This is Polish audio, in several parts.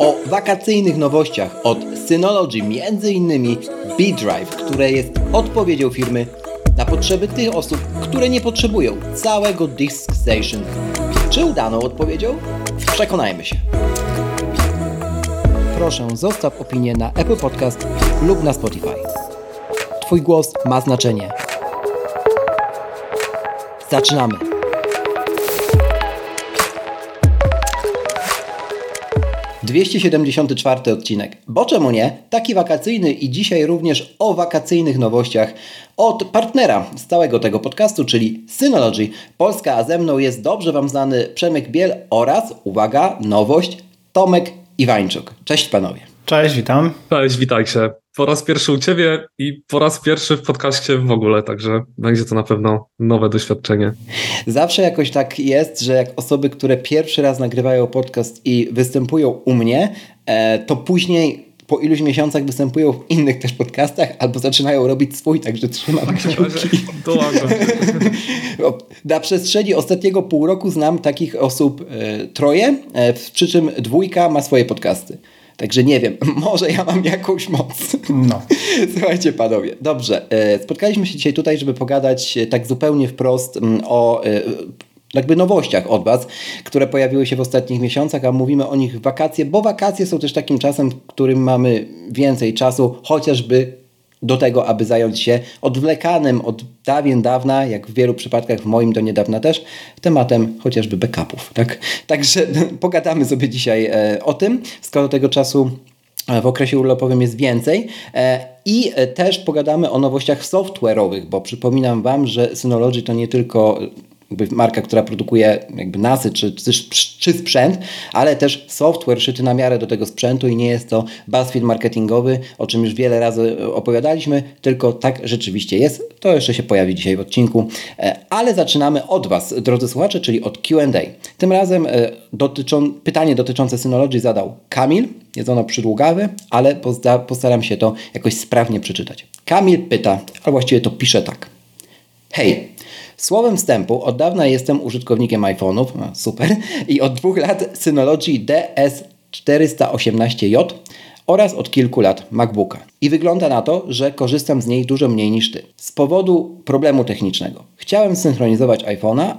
o wakacyjnych nowościach od Synology, m.in. B-Drive, które jest odpowiedzią firmy na potrzeby tych osób, które nie potrzebują całego Disk Station. Czy udaną odpowiedzią? Przekonajmy się. Proszę, zostaw opinię na Apple Podcast lub na Spotify. Twój głos ma znaczenie. Zaczynamy. Dwieście siedemdziesiąty czwarty odcinek. Bo czemu nie? Taki wakacyjny i dzisiaj również o wakacyjnych nowościach od partnera stałego tego podcastu, czyli Synology Polska, a ze mną jest dobrze Wam znany Przemek Biel oraz, uwaga, nowość, Tomek Iwańczuk. Cześć panowie. Cześć, witam. Cześć, witajcie. Po raz pierwszy u Ciebie i po raz pierwszy w podcaście w ogóle, także będzie to na pewno nowe doświadczenie. Zawsze jakoś tak jest, że jak osoby, które pierwszy raz nagrywają podcast i występują u mnie, e, to później po iluś miesiącach występują w innych też podcastach albo zaczynają robić swój, także trzymam tak kciuki. Na przestrzeni ostatniego pół roku znam takich osób e, troje, e, przy czym dwójka ma swoje podcasty. Także nie wiem, może ja mam jakąś moc. No. Słuchajcie panowie, dobrze. E, spotkaliśmy się dzisiaj tutaj, żeby pogadać e, tak zupełnie wprost mm, o e, jakby nowościach od Was, które pojawiły się w ostatnich miesiącach, a mówimy o nich w wakacje, bo wakacje są też takim czasem, w którym mamy więcej czasu, chociażby do tego, aby zająć się odwlekanym od dawien dawna, jak w wielu przypadkach, w moim do niedawna też, tematem chociażby backupów. Tak? Także pogadamy sobie dzisiaj e, o tym, skoro tego czasu e, w okresie urlopowym jest więcej. E, I też pogadamy o nowościach software'owych, bo przypominam Wam, że Synology to nie tylko marka, która produkuje jakby nasy czy, czy, czy, sprzęt, ale też software szyty na miarę do tego sprzętu i nie jest to BuzzFeed marketingowy, o czym już wiele razy opowiadaliśmy, tylko tak rzeczywiście jest. To jeszcze się pojawi dzisiaj w odcinku, e, ale zaczynamy od Was, drodzy słuchacze, czyli od Q&A. Tym razem e, dotyczą, pytanie dotyczące Synology zadał Kamil, jest ono przydługawe, ale postaram się to jakoś sprawnie przeczytać. Kamil pyta, a właściwie to pisze tak. Hej, Słowem wstępu, od dawna jestem użytkownikiem iPhone'ów, super, i od dwóch lat Synology DS418J oraz od kilku lat MacBooka. I wygląda na to, że korzystam z niej dużo mniej niż Ty. Z powodu problemu technicznego. Chciałem synchronizować iPhone'a,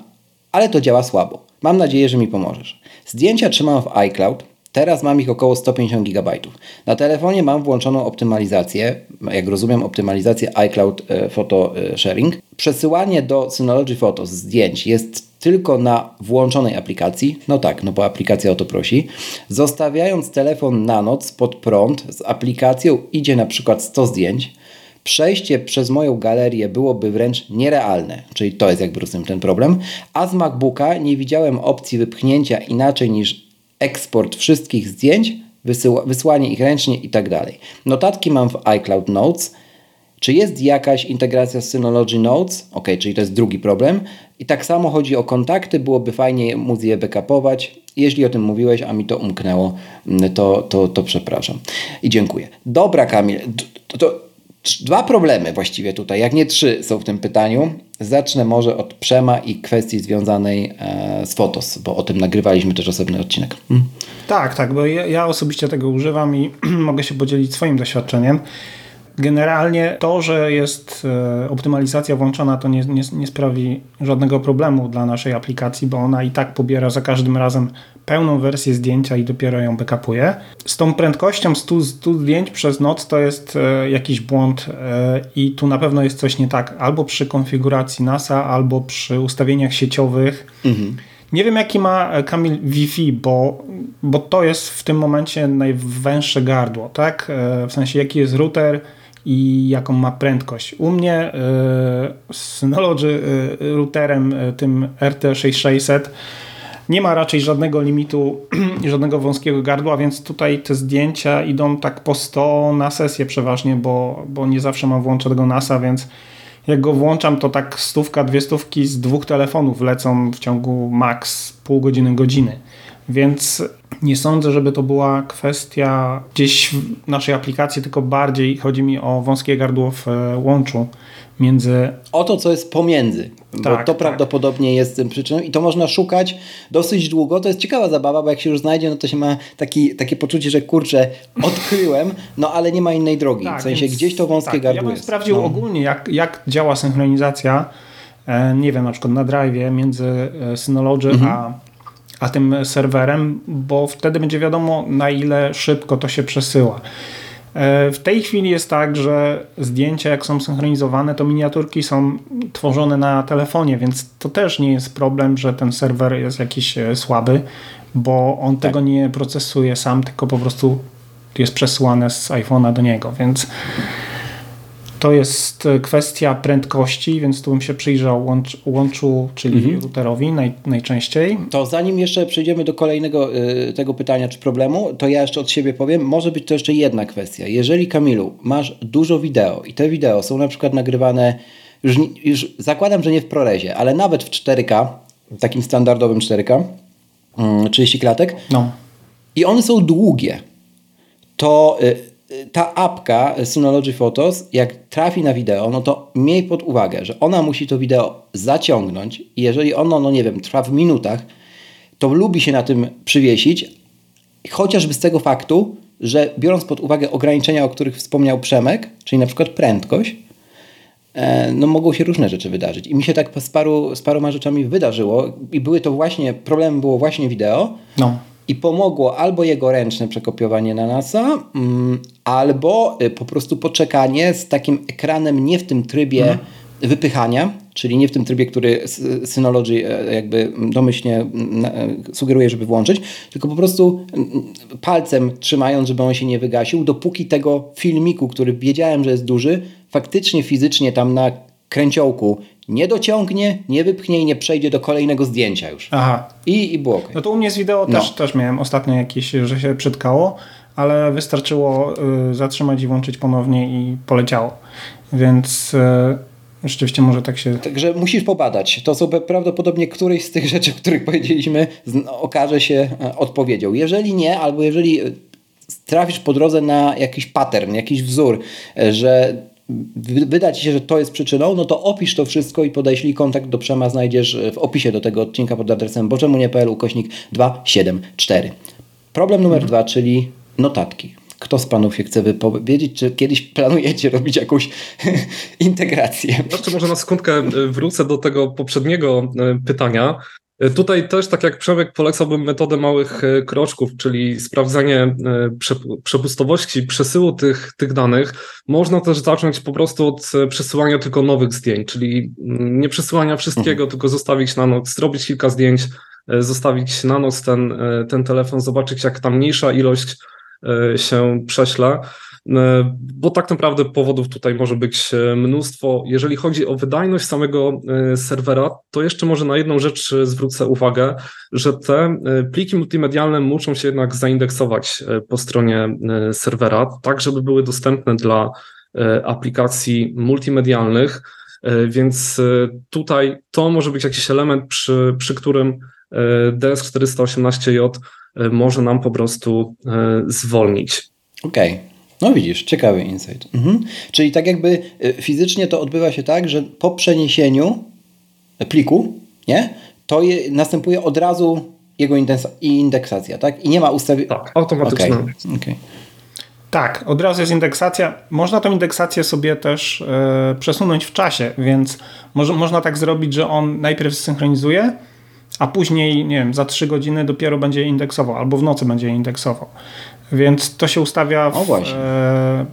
ale to działa słabo. Mam nadzieję, że mi pomożesz. Zdjęcia trzymam w iCloud, Teraz mam ich około 150 GB. Na telefonie mam włączoną optymalizację, jak rozumiem, optymalizację iCloud e, Photo e, Sharing. Przesyłanie do Synology Photos zdjęć jest tylko na włączonej aplikacji. No tak, no bo aplikacja o to prosi. Zostawiając telefon na noc pod prąd z aplikacją idzie na przykład 100 zdjęć. Przejście przez moją galerię byłoby wręcz nierealne, czyli to jest jakby rozumiem ten problem. A z MacBooka nie widziałem opcji wypchnięcia inaczej niż eksport wszystkich zdjęć, wysłanie ich ręcznie i tak. Notatki mam w iCloud Notes. Czy jest jakaś integracja z Synology Notes? Ok, czyli to jest drugi problem. I tak samo chodzi o kontakty, byłoby fajnie móc je backupować. Jeśli o tym mówiłeś, a mi to umknęło, to, to, to przepraszam. I dziękuję. Dobra, Kamil, to, to Dwa problemy właściwie tutaj, jak nie trzy są w tym pytaniu. Zacznę może od Przema i kwestii związanej e, z Fotos, bo o tym nagrywaliśmy też osobny odcinek. Tak, tak, bo ja, ja osobiście tego używam i mogę się podzielić swoim doświadczeniem. Generalnie to, że jest e, optymalizacja włączona, to nie, nie, nie, sprawi żadnego problemu dla naszej aplikacji, bo ona i tak pobiera za każdym razem pełną wersję zdjęcia i dopiero ją backupuje. Z tą prędkością 100, 100 zdjęć przez noc to jest e, jakiś błąd e, i tu na pewno jest coś nie tak albo przy konfiguracji NASA, albo przy ustawieniach sieciowych. Mhm. Nie wiem, jaki ma Kamil Wi-Fi, bo, bo to jest w tym momencie najwęższe gardło, tak? W sensie, jaki jest router, i jaką ma prędkość. U mnie z Synology routerem tym RT6600 nie ma raczej żadnego limitu, żadnego wąskiego gardła, więc tutaj te zdjęcia idą tak po 100 na sesję przeważnie, bo, bo nie zawsze mam włączonego NASA, więc jak go włączam, to tak stówka, dwie stówki z dwóch telefonów lecą w ciągu max pół godziny, godziny. Więc nie sądzę, żeby to była kwestia gdzieś w naszej aplikacji, tylko bardziej chodzi mi o wąskie gardło w e, łączu między... O to, co jest pomiędzy, tak, bo to tak. prawdopodobnie jest tym przyczyną i to można szukać dosyć długo. To jest ciekawa zabawa, bo jak się już znajdzie, no to się ma taki, takie poczucie, że kurczę, odkryłem, no ale nie ma innej drogi. Tak, w sensie więc, gdzieś to wąskie tak, gardło ja jest. sprawdził no. ogólnie, jak, jak działa synchronizacja, e, nie wiem, na przykład na drive między e, Synology mhm. a a tym serwerem, bo wtedy będzie wiadomo, na ile szybko to się przesyła. E, w tej chwili jest tak, że zdjęcia, jak są synchronizowane, to miniaturki są tworzone na telefonie, więc to też nie jest problem, że ten serwer jest jakiś e, słaby, bo on tak. tego nie procesuje sam, tylko po prostu jest przesyłane z iPhone'a do niego, więc to jest e, kwestia prędkości, więc tu bym się przyjrzał łącz, łączu, czyli mhm. routerowi naj, najczęściej. To zanim jeszcze przejdziemy do kolejnego y, tego pytania czy problemu, to ja jeszcze od siebie powiem, może być to jeszcze jedna kwestia. Jeżeli Kamilu, masz dużo wideo i te wideo są na przykład nagrywane, już, już zakładam, że nie w ProResie, ale nawet w 4K, w takim standardowym 4K, y, 30 klatek, no. i one są długie, to... Ta apka Synology Photos, jak trafi na wideo, no to miej pod uwagę, że ona musi to wideo zaciągnąć i jeżeli ono, no nie wiem, trwa w minutach, to lubi się na tym przywiesić, chociażby z tego faktu, że biorąc pod uwagę ograniczenia, o których wspomniał Przemek, czyli na przykład prędkość, e, no mogą się różne rzeczy wydarzyć. I mi się tak z, paru, z paroma rzeczami wydarzyło i były to właśnie, problemem było właśnie wideo, no i pomogło albo jego ręczne przekopiowanie na NASA, mm, albo y, po prostu poczekanie z takim ekranem nie w tym trybie mhm. wypychania, czyli nie w tym trybie, który Synology e, jakby domyślnie e, sugeruje, żeby włączyć, tylko po prostu palcem trzymając, żeby on się nie wygasił, dopóki tego filmiku, który wiedziałem, że jest duży, faktycznie fizycznie tam na kręciołku nie dociągnie, nie wypchnie i nie przejdzie do kolejnego zdjęcia już. Aha. I, i było okay. No to u mnie z wideo no. też, też miałem ostatnio jakieś, że się przytkało, ale wystarczyło y, zatrzymać i włączyć ponownie i poleciało. Więc y, rzeczywiście może tak się... Także musisz pobadać. To są prawdopodobnie któryś z tych rzeczy, o których powiedzieliśmy, okaże się e, odpowiedzią. Jeżeli nie, albo jeżeli e, trafisz po drodze na jakiś pattern, jakiś wzór, e, że wyda Ci się, że to jest przyczyną, no to opisz to wszystko i podeślij kontakt do Przema, znajdziesz w opisie do tego odcinka pod adresem boczemunie.pl ukośnik 274. Problem numer mhm. dwa, czyli notatki. Kto z Panów się chce wypowiedzieć, czy kiedyś planujecie robić jakąś integrację? Jeszcze może na sekundkę e, wrócę do tego poprzedniego e, pytania. Tutaj też, tak jak Przemek, polecałbym metodę małych e, kroczków, czyli sprawdzanie e, przepustowości przesyłu tych, tych danych. Można też zacząć po prostu od e, przesyłania tylko nowych zdjęć, czyli mm, nie przesyłania wszystkiego, mhm. tylko zostawić na noc, zrobić kilka zdjęć, zostawić na noc ten, ten telefon, zobaczyć jak ta mniejsza ilość się prześle. E, bo tak naprawdę powodów tutaj może być e, mnóstwo. Jeżeli chodzi o wydajność samego e, serwera, to jeszcze może na jedną rzecz zwrócę uwagę, że te pliki multimedialne muszą się jednak zaindeksować po stronie serwera, tak żeby były dostępne dla aplikacji multimedialnych. Więc tutaj to może być jakiś element, przy, przy którym DS418J może nam po prostu zwolnić. Okej, okay. No widzisz, ciekawy insight. Mhm. Czyli tak jakby y, fizycznie to odbywa się tak, że po przeniesieniu pliku, nie, to je, następuje od razu jego indeksacja, tak? I nie ma ustawienia. Tak, automatycznie. Okay. okay. Tak, od razu jest indeksacja. Można tą indeksację sobie też e, przesunąć w czasie, więc może, można tak zrobić, że on najpierw synchronizuje, a później, nie wiem, za 3 godziny dopiero będzie indeksował, albo w nocy będzie indeksował. Więc to się ustawia w, e,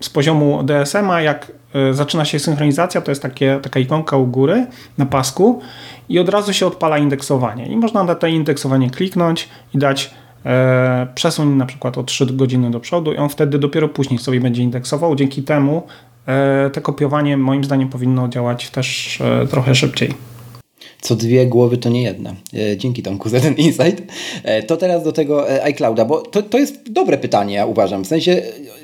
z poziomu DSM-a, jak e, zaczyna się synchronizacja, to jest takie, taka ikonka u góry na pasku i od razu się odpala indeksowanie. I można na to indeksowanie kliknąć i dać e, przesuń na przykład o 3 godziny do przodu i on wtedy dopiero później sobie będzie indeksował. Dzięki temu e, te kopiowanie moim zdaniem powinno działać też e, trochę szybciej. Co dwie głowy to nie jedna. Dzięki Tomku za ten insight. To teraz do tego iClouda, bo to, to jest dobre pytanie, ja uważam. W sensie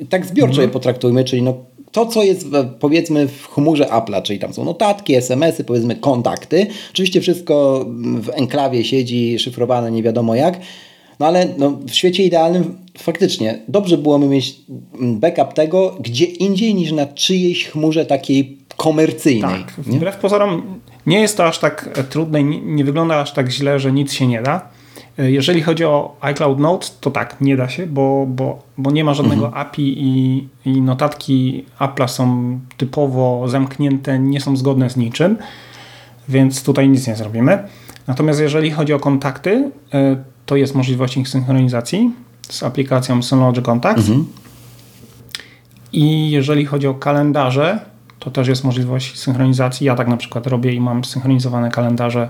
tak zbiorczo mhm. je potraktujmy, czyli no to, co jest powiedzmy w chmurze Apple'a, czyli tam są notatki, SMS-y, powiedzmy kontakty. Oczywiście wszystko w enklawie siedzi, szyfrowane nie wiadomo jak. No ale no, w świecie idealnym faktycznie dobrze byłoby mieć backup tego gdzie indziej niż na czyjejś chmurze takiej komercyjnej. Tak, wbrew pozorom nie jest to aż tak trudne, nie, wygląda aż tak źle, że nic się nie da. Jeżeli chodzi o iCloud Notes, to tak, nie da się, bo, bo, bo nie ma żadnego mhm. API i, i notatki Apple'a są typowo zamknięte, nie są zgodne z niczym, więc tutaj nic nie zrobimy. Natomiast jeżeli chodzi o kontakty, e, to jest możliwość ich synchronizacji z aplikacją Synology Contacts. Mhm. I jeżeli chodzi o kalendarze, to też jest możliwość synchronizacji. Ja tak na przykład robię i mam synchronizowane kalendarze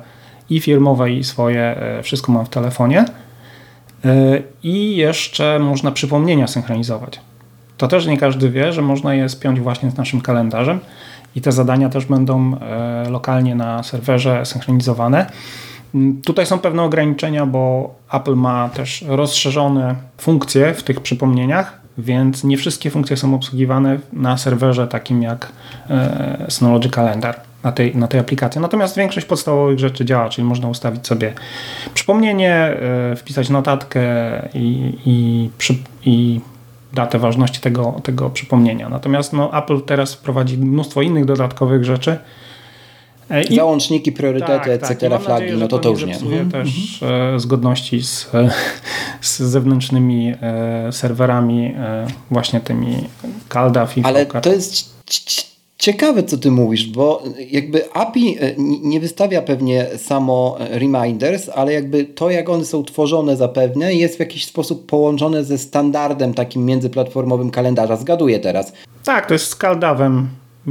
i firmowe, i swoje, e, wszystko mam w telefonie. E, I jeszcze można przypomnienia synchronizować. To też nie każdy wie, że można je spiąć właśnie z naszym kalendarzem i te zadania też będą e, lokalnie na serwerze synchronizowane. Mm, tutaj są pewne ograniczenia, bo Apple ma też rozszerzone funkcje w tych przypomnieniach, więc nie wszystkie funkcje są obsługiwane na serwerze takim jak Synology Calendar na tej, na tej aplikacji. Natomiast większość podstawowych rzeczy działa, czyli można ustawić sobie przypomnienie, e, wpisać notatkę i, i, przy, i datę ważności tego, tego przypomnienia. Natomiast no, Apple teraz wprowadzi mnóstwo innych dodatkowych rzeczy. E, I, Załączniki, priorytety, tak, etc., tak. flagi, nadzieję, no to to, to już nie. Mhm. też mhm. zgodności z, z zewnętrznymi serwerami, właśnie tymi CalDAV i Ale to jest Ciekawe, co ty mówisz, bo jakby API e, nie wystawia pewnie samo e, reminders, ale jakby to, jak one są tworzone zapewne, jest w jakiś sposób połączone ze standardem takim międzyplatformowym kalendarza. Zgaduję teraz. Tak, to jest z CalDAVem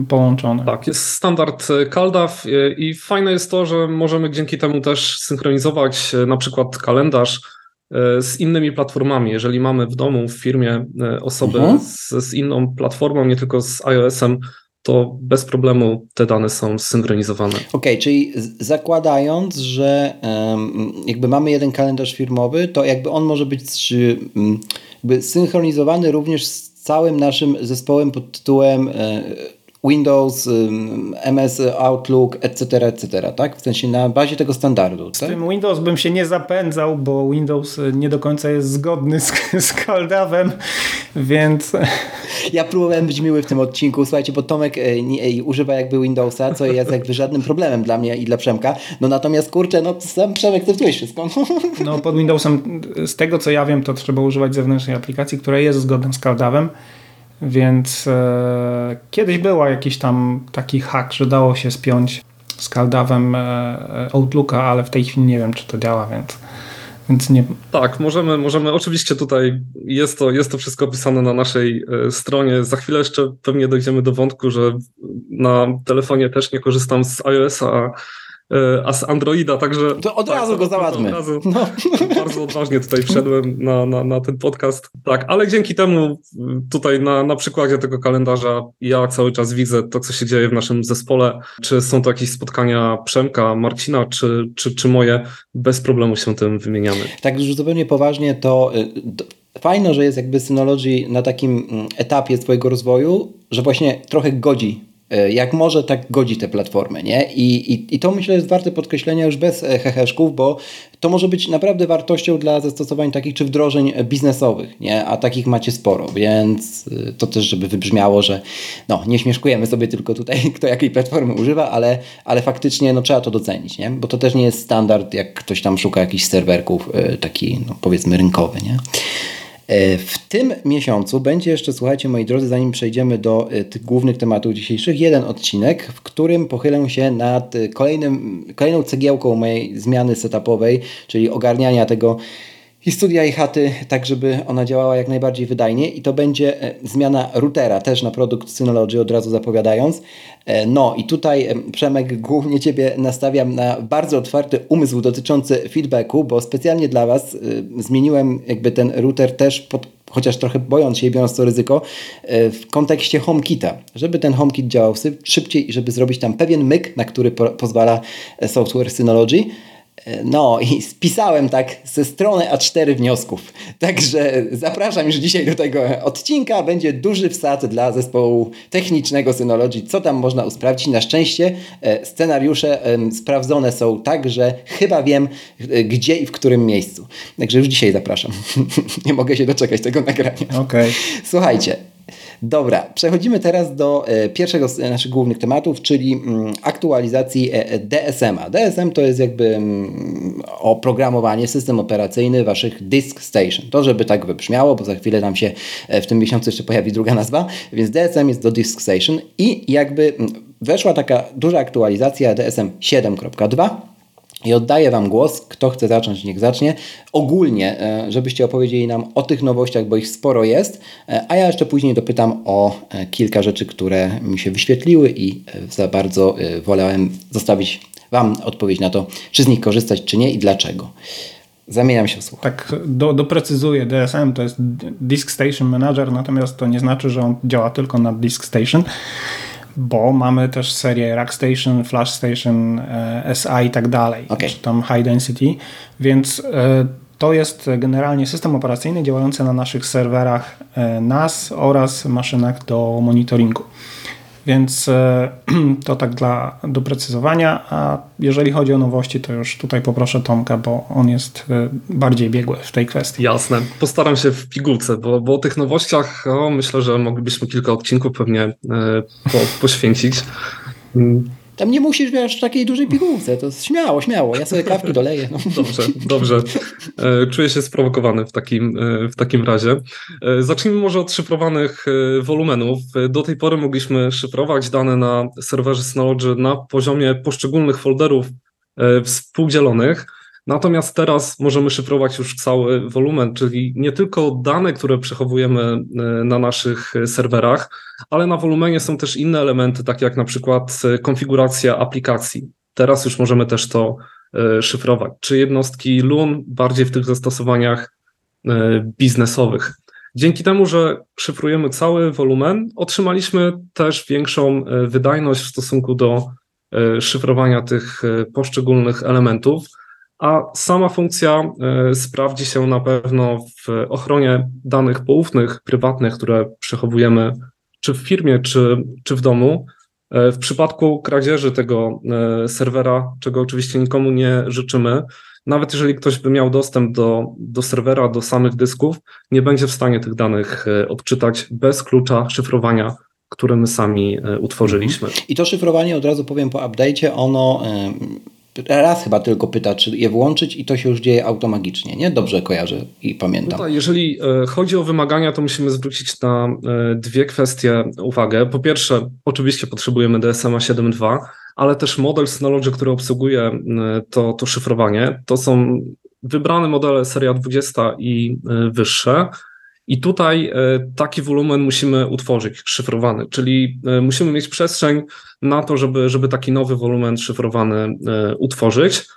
połączone. Tak, jest standard e, CalDAV i fajne jest to, że możemy dzięki temu też synchronizować na przykład kalendarz z innymi platformami. Jeżeli mamy w domu, w firmie osobę mhm. z, z inną platformą, nie tylko z iOS-em, to bez problemu te dane są zsynchronizowane. Okej, okay, czyli zakładając, że jakby mamy jeden kalendarz firmowy, to jakby on może być mm, jakby synchronizowany również z całym naszym zespołem pod tytułem e, Windows, MS Outlook, etc., etc., tak? W sensie na bazie tego standardu. Z tak? tym Windows bym się nie zapędzał, bo Windows nie do końca jest zgodny z, z Caldawem, więc... Ja próbowałem być miły w tym odcinku, słuchajcie, bo Tomek e, nie, używa jakby Windowsa, co jest jakby żadnym problemem dla mnie i dla Przemka, no natomiast kurczę, no sam Przemek testujesz wszystko. No pod Windowsem, z tego co ja wiem, to trzeba używać zewnętrznej aplikacji, która jest zgodna z Caldawem, więc e, kiedyś była jakiś tam taki hack, że dało się spiąć z Caldawem e, e, Outlooka, ale w tej chwili nie wiem, czy to działa, więc, więc nie. Tak, możemy, możemy. Oczywiście tutaj jest to, jest to wszystko opisane na naszej e, stronie. Za chwilę jeszcze pewnie dojdziemy do wątku, że na telefonie też nie korzystam z iOS-a, a z Androida, także... To od tak, razu go załatwmy. Od razu, no. Bardzo odważnie tutaj wszedłem na, na, na ten podcast. Tak, ale dzięki temu tutaj na, na przykładzie tego kalendarza ja cały czas widzę to, co się dzieje w naszym zespole. Czy są to jakieś spotkania Przemka, Marcina, czy, czy, czy moje. Bez problemu się tym wymieniamy. Tak już zupełnie poważnie, to y, fajno, że jest jakby Synology na takim mm, etapie swojego rozwoju, że właśnie trochę godzi E, jak może, tak godzi te platformy, nie? I, i, I to myślę jest warte podkreślenia już bez e, heheszków, bo to może być naprawdę wartością dla zastosowań takich czy wdrożeń biznesowych, nie? A takich macie sporo, więc e, to też, żeby wybrzmiało, że no, nie śmieszkujemy sobie tylko tutaj, kto jakiej platformy używa, ale, ale faktycznie no, trzeba to docenić, nie? Bo to też nie jest standard, jak ktoś tam szuka jakichś serwerków taki, no, powiedzmy, rynkowy, nie? E, w tym miesiącu będzie jeszcze, słuchajcie moi drodzy, zanim przejdziemy do e, tych głównych tematów dzisiejszych, jeden odcinek, w którym pochylę się nad kolejnym, kolejną cegiełką mojej zmiany setupowej, czyli ogarniania tego i studia i chaty, tak żeby ona działała jak najbardziej wydajnie i to będzie e, zmiana routera też na produkt Synology, od razu zapowiadając. E, no i tutaj Przemek głównie Ciebie nastawiam na bardzo otwarty umysł dotyczący feedbacku, bo specjalnie dla Was zmieniłem jakby ten router też pod chociaż trochę bojąc się i biorąc to ryzyko, w kontekście HomeKita, żeby ten HomeKit działał szybciej i żeby zrobić tam pewien myk, na który po pozwala software Synology. No i spisałem tak ze strony A4 wniosków. Także zapraszam już dzisiaj do tego odcinka. Będzie duży wsad dla zespołu technicznego Synology, co tam można usprawdzić. Na szczęście e, scenariusze sprawdzone są tak, że chyba wiem e, gdzie i w którym miejscu. Także już dzisiaj zapraszam. Nie mogę się doczekać tego nagrania. Okay. Słuchajcie, Dobra, przechodzimy teraz do e, pierwszego z naszych głównych tematów, czyli mm, aktualizacji e, DSM-a. DSM to jest jakby mm, oprogramowanie, system operacyjny waszych Disk Station. To, żeby tak wybrzmiało, bo za chwilę nam się e, w tym miesiącu jeszcze pojawi druga nazwa, więc DSM jest do Disk Station i jakby mm, weszła taka duża aktualizacja DSM 7.2 i oddaję Wam głos. Kto chce zacząć, niech zacznie. Ogólnie, e, żebyście opowiedzieli nam o tych nowościach, bo ich sporo jest, e, a ja jeszcze później dopytam o e, kilka rzeczy, które mi się wyświetliły i za bardzo wolałem zostawić Wam odpowiedź na to, czy z nich korzystać, czy nie i dlaczego. Zamieniam się w słuch. Tak, do, doprecyzuję. DSM to jest Disk Station Manager, natomiast to nie znaczy, że on działa tylko na Disk Station bo mamy też serię Rack Station, Flash Station, e, SI i tak dalej, okay. czy tam High Density, więc e, to jest generalnie system operacyjny działający na naszych serwerach e, NAS oraz maszynach do monitoringu. Więc e, to tak dla doprecyzowania, a jeżeli chodzi o nowości, to już tutaj poproszę Tomka, bo on jest e, bardziej biegły w tej kwestii. Jasne, postaram się w pigułce, bo, bo o tych nowościach o, myślę, że moglibyśmy kilka odcinków pewnie e, po, poświęcić. Tam nie musisz wiesz, w takiej dużej pigułce, to śmiało, śmiało, ja sobie kawki doleję. No. Dobrze, dobrze. E, czuję się sprowokowany w takim, e, w takim razie. E, zacznijmy może od szyfrowanych wolumenów. Do tej pory mogliśmy szyfrować dane na serwerze Synology na poziomie poszczególnych folderów współdzielonych, Natomiast teraz możemy szyfrować już cały wolumen, czyli nie tylko dane, które przechowujemy e, na naszych serwerach, ale na wolumenie są też inne elementy, takie jak na przykład e, konfiguracja aplikacji. Teraz już możemy też to e, szyfrować, czy jednostki LUN bardziej w tych zastosowaniach biznesowych. Dzięki temu, że szyfrujemy cały wolumen, otrzymaliśmy też większą wydajność w stosunku do szyfrowania tych poszczególnych elementów a sama funkcja e, sprawdzi się na pewno w ochronie danych poufnych, prywatnych, które przechowujemy czy w firmie, czy, czy w domu. E, w przypadku kradzieży tego e, serwera, czego oczywiście nikomu nie życzymy, nawet jeżeli ktoś by miał dostęp do, do serwera, do samych dysków, nie będzie w stanie tych danych odczytać bez klucza szyfrowania, które my sami utworzyliśmy. I to szyfrowanie, od razu powiem po update'cie, ono raz chyba tylko pyta, czy je włączyć i to się już dzieje automagicznie, nie? Dobrze kojarzę i pamiętam. No tak, jeżeli e, chodzi o wymagania, to musimy zwrócić na e, dwie kwestie uwagę. Po pierwsze, oczywiście potrzebujemy DSMA 7.2, ale też model Synology, który obsługuje e, to, to szyfrowanie. To są wybrane modele seria 20 i wyższe, i tutaj e, taki wolumen musimy utworzyć, szyfrowany, czyli e, musimy mieć przestrzeń na to, żeby, żeby taki nowy wolumen szyfrowany e, utworzyć.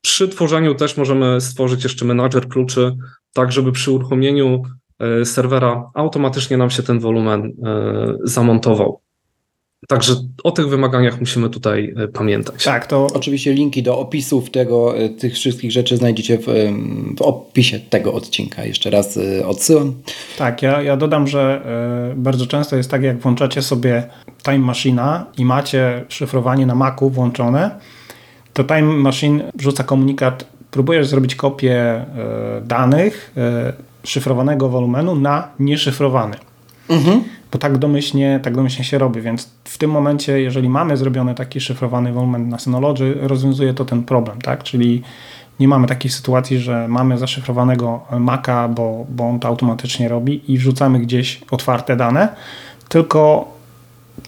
Przy tworzeniu też możemy stworzyć jeszcze menadżer kluczy, tak żeby przy uruchomieniu serwera automatycznie nam się ten wolumen zamontował. Także o tych wymaganiach musimy tutaj e, pamiętać. Tak, to oczywiście linki do opisów tego, e, tych wszystkich rzeczy znajdziecie w, w opisie tego odcinka. Jeszcze raz e, odsyłam. Tak, ja, ja dodam, że bardzo często jest tak, jak włączacie sobie Time Machine i macie szyfrowanie na Macu włączone, to Time Machine wrzuca komunikat, próbujesz zrobić kopię danych szyfrowanego wolumenu na nieszyfrowany. Mhm bo tak domyślnie, tak domyślnie się robi, więc w tym momencie, jeżeli mamy zrobiony taki szyfrowany wolumen na Synology, rozwiązuje to ten problem, tak? Czyli nie mamy takiej sytuacji, że mamy zaszyfrowanego Maca, bo, bo on to automatycznie robi i wrzucamy gdzieś otwarte dane, tylko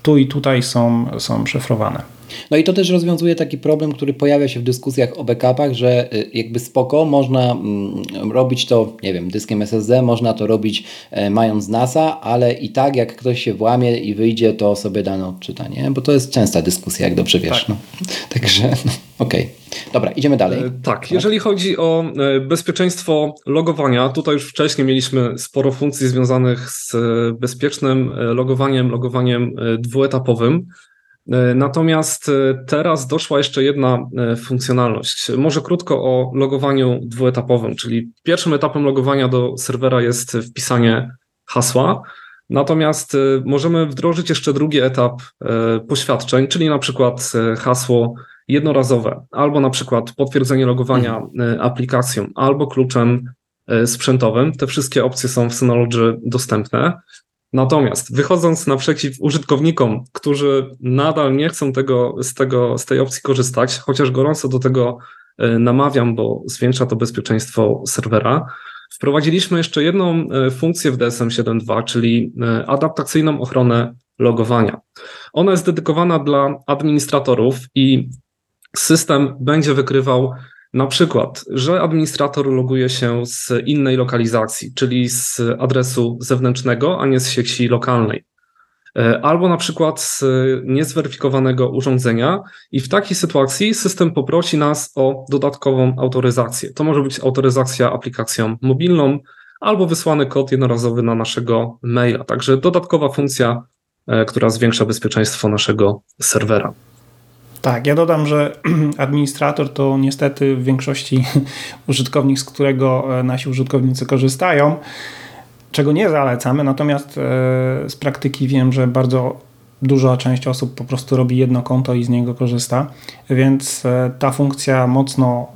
tu i tutaj są, są szyfrowane. No i to też rozwiązuje taki problem, który pojawia się w dyskusjach o backupach, że y, jakby spoko, można mm, robić to, nie wiem, dyskiem SSD, można to robić e, mając NASA, ale i tak jak ktoś się włamie i wyjdzie, to sobie dane odczyta, nie? Bo to jest częsta dyskusja, jak dobrze wiesz. Tak. No. Także, no, okej. Okay. Dobra, idziemy dalej. E, tak, jeżeli chodzi o e, bezpieczeństwo logowania, tutaj już wcześniej mieliśmy sporo funkcji związanych z bezpiecznym logowaniem, logowaniem dwuetapowym. E, natomiast e, teraz doszła jeszcze jedna e, funkcjonalność. Może krótko o logowaniu dwuetapowym, czyli pierwszym etapem logowania do serwera jest wpisanie hasła. Natomiast możemy wdrożyć jeszcze drugi etap poświadczeń, czyli na przykład hasło jednorazowe, albo na przykład potwierdzenie logowania aplikacją, albo kluczem sprzętowym. Te wszystkie opcje są w Synology dostępne. Natomiast wychodząc naprzeciw użytkownikom, którzy nadal nie chcą tego, z, tego, z tej opcji korzystać, chociaż gorąco do tego e, namawiam, bo zwiększa to bezpieczeństwo serwera, wprowadziliśmy jeszcze jedną e, funkcję w DSM 7.2, czyli e, adaptacyjną ochronę logowania. Ona jest dedykowana dla administratorów i system będzie wykrywał na przykład, że administrator loguje się z innej lokalizacji, czyli z adresu zewnętrznego, a nie z sieci lokalnej. E, albo na przykład z niezweryfikowanego urządzenia, i w takiej sytuacji system poprosi nas o dodatkową autoryzację. To może być autoryzacja aplikacją mobilną, albo wysłany kod jednorazowy na naszego maila. Także dodatkowa funkcja, e, która zwiększa bezpieczeństwo naszego serwera. Tak, ja dodam, że administrator to niestety w większości użytkownik, z którego e, nasi użytkownicy korzystają, czego nie zalecamy, natomiast e, z praktyki wiem, że bardzo duża część osób po prostu robi jedno konto i z niego korzysta, więc e, ta funkcja mocno,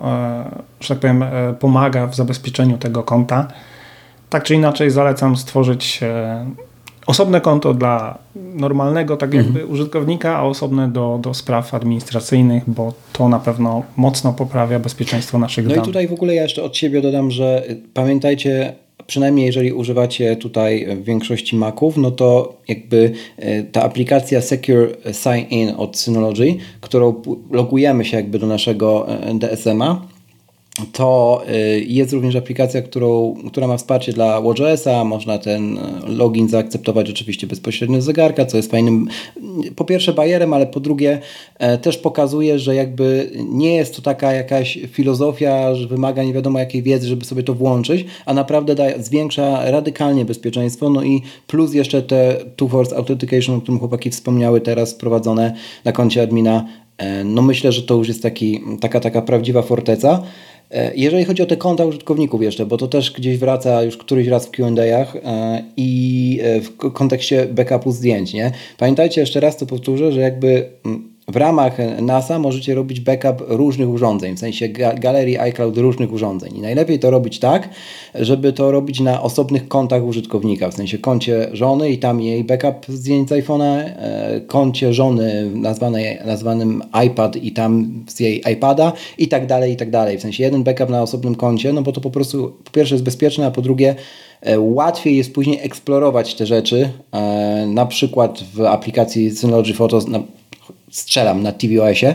że tak powiem, pomaga w zabezpieczeniu tego konta. Tak czy inaczej zalecam stworzyć osobne konto dla normalnego tak jakby mhm. użytkownika, a osobne do, do spraw administracyjnych, bo to na pewno mocno poprawia bezpieczeństwo naszych no danych. No i tutaj w ogóle ja jeszcze od siebie dodam, że pamiętajcie, przynajmniej jeżeli używacie tutaj w większości Maców, no to jakby e, ta aplikacja Secure Sign In od Synology, którą logujemy się jakby do naszego DSM-a, to y, jest również aplikacja, którą, która ma wsparcie dla WatchOS-a. Można ten y, login zaakceptować oczywiście bezpośrednio z zegarka, co jest fajnym po pierwsze bajerem, ale po drugie e, też pokazuje, że jakby nie jest to taka jakaś filozofia, że wymaga nie wiadomo jakiej wiedzy, żeby sobie to włączyć, a naprawdę da, zwiększa radykalnie bezpieczeństwo. No i plus jeszcze te Two-Force Authentication, o którym chłopaki wspomniały teraz, wprowadzone na koncie admina. E, no myślę, że to już jest taki, taka, taka prawdziwa forteca. E, jeżeli chodzi o te konta użytkowników jeszcze, bo to też gdzieś wraca już któryś raz w Q&A'ach e, i e, w kontekście backupu zdjęć, nie? Pamiętajcie jeszcze raz to powtórzę, że jakby mm, w ramach NASA możecie robić backup różnych urządzeń, w sensie galerii iCloud różnych urządzeń. I najlepiej to robić tak, żeby to robić na osobnych kontach użytkownika, w sensie koncie żony i tam jej backup zdjęć z iPhone'a, e, koncie żony nazwanej, nazwanym iPad i tam z jej iPada i tak dalej, i tak dalej. W sensie jeden backup na osobnym koncie, no bo to po prostu po pierwsze jest bezpieczne, a po drugie e, łatwiej jest później eksplorować te rzeczy, e, na przykład w aplikacji Synology Photos, strzelam na tvOSie,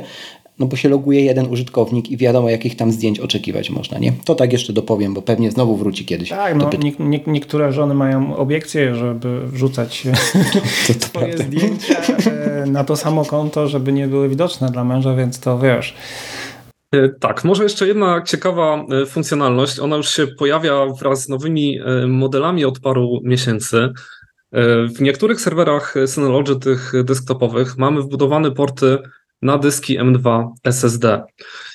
no bo się loguje jeden użytkownik i wiadomo, jakich tam zdjęć oczekiwać można, nie? To tak jeszcze dopowiem, bo pewnie znowu wróci kiedyś. Tak, no, nie, nie, niektóre żony mają obiekcje, żeby wrzucać to swoje prawda. zdjęcia e, na to samo konto, żeby nie były widoczne dla męża, więc to wiesz... E, tak, może jeszcze jedna ciekawa e, funkcjonalność. Ona już się pojawia wraz z nowymi modelami od paru miesięcy. W niektórych serwerach Synology tych desktopowych mamy wbudowane porty na dyski M2 SSD.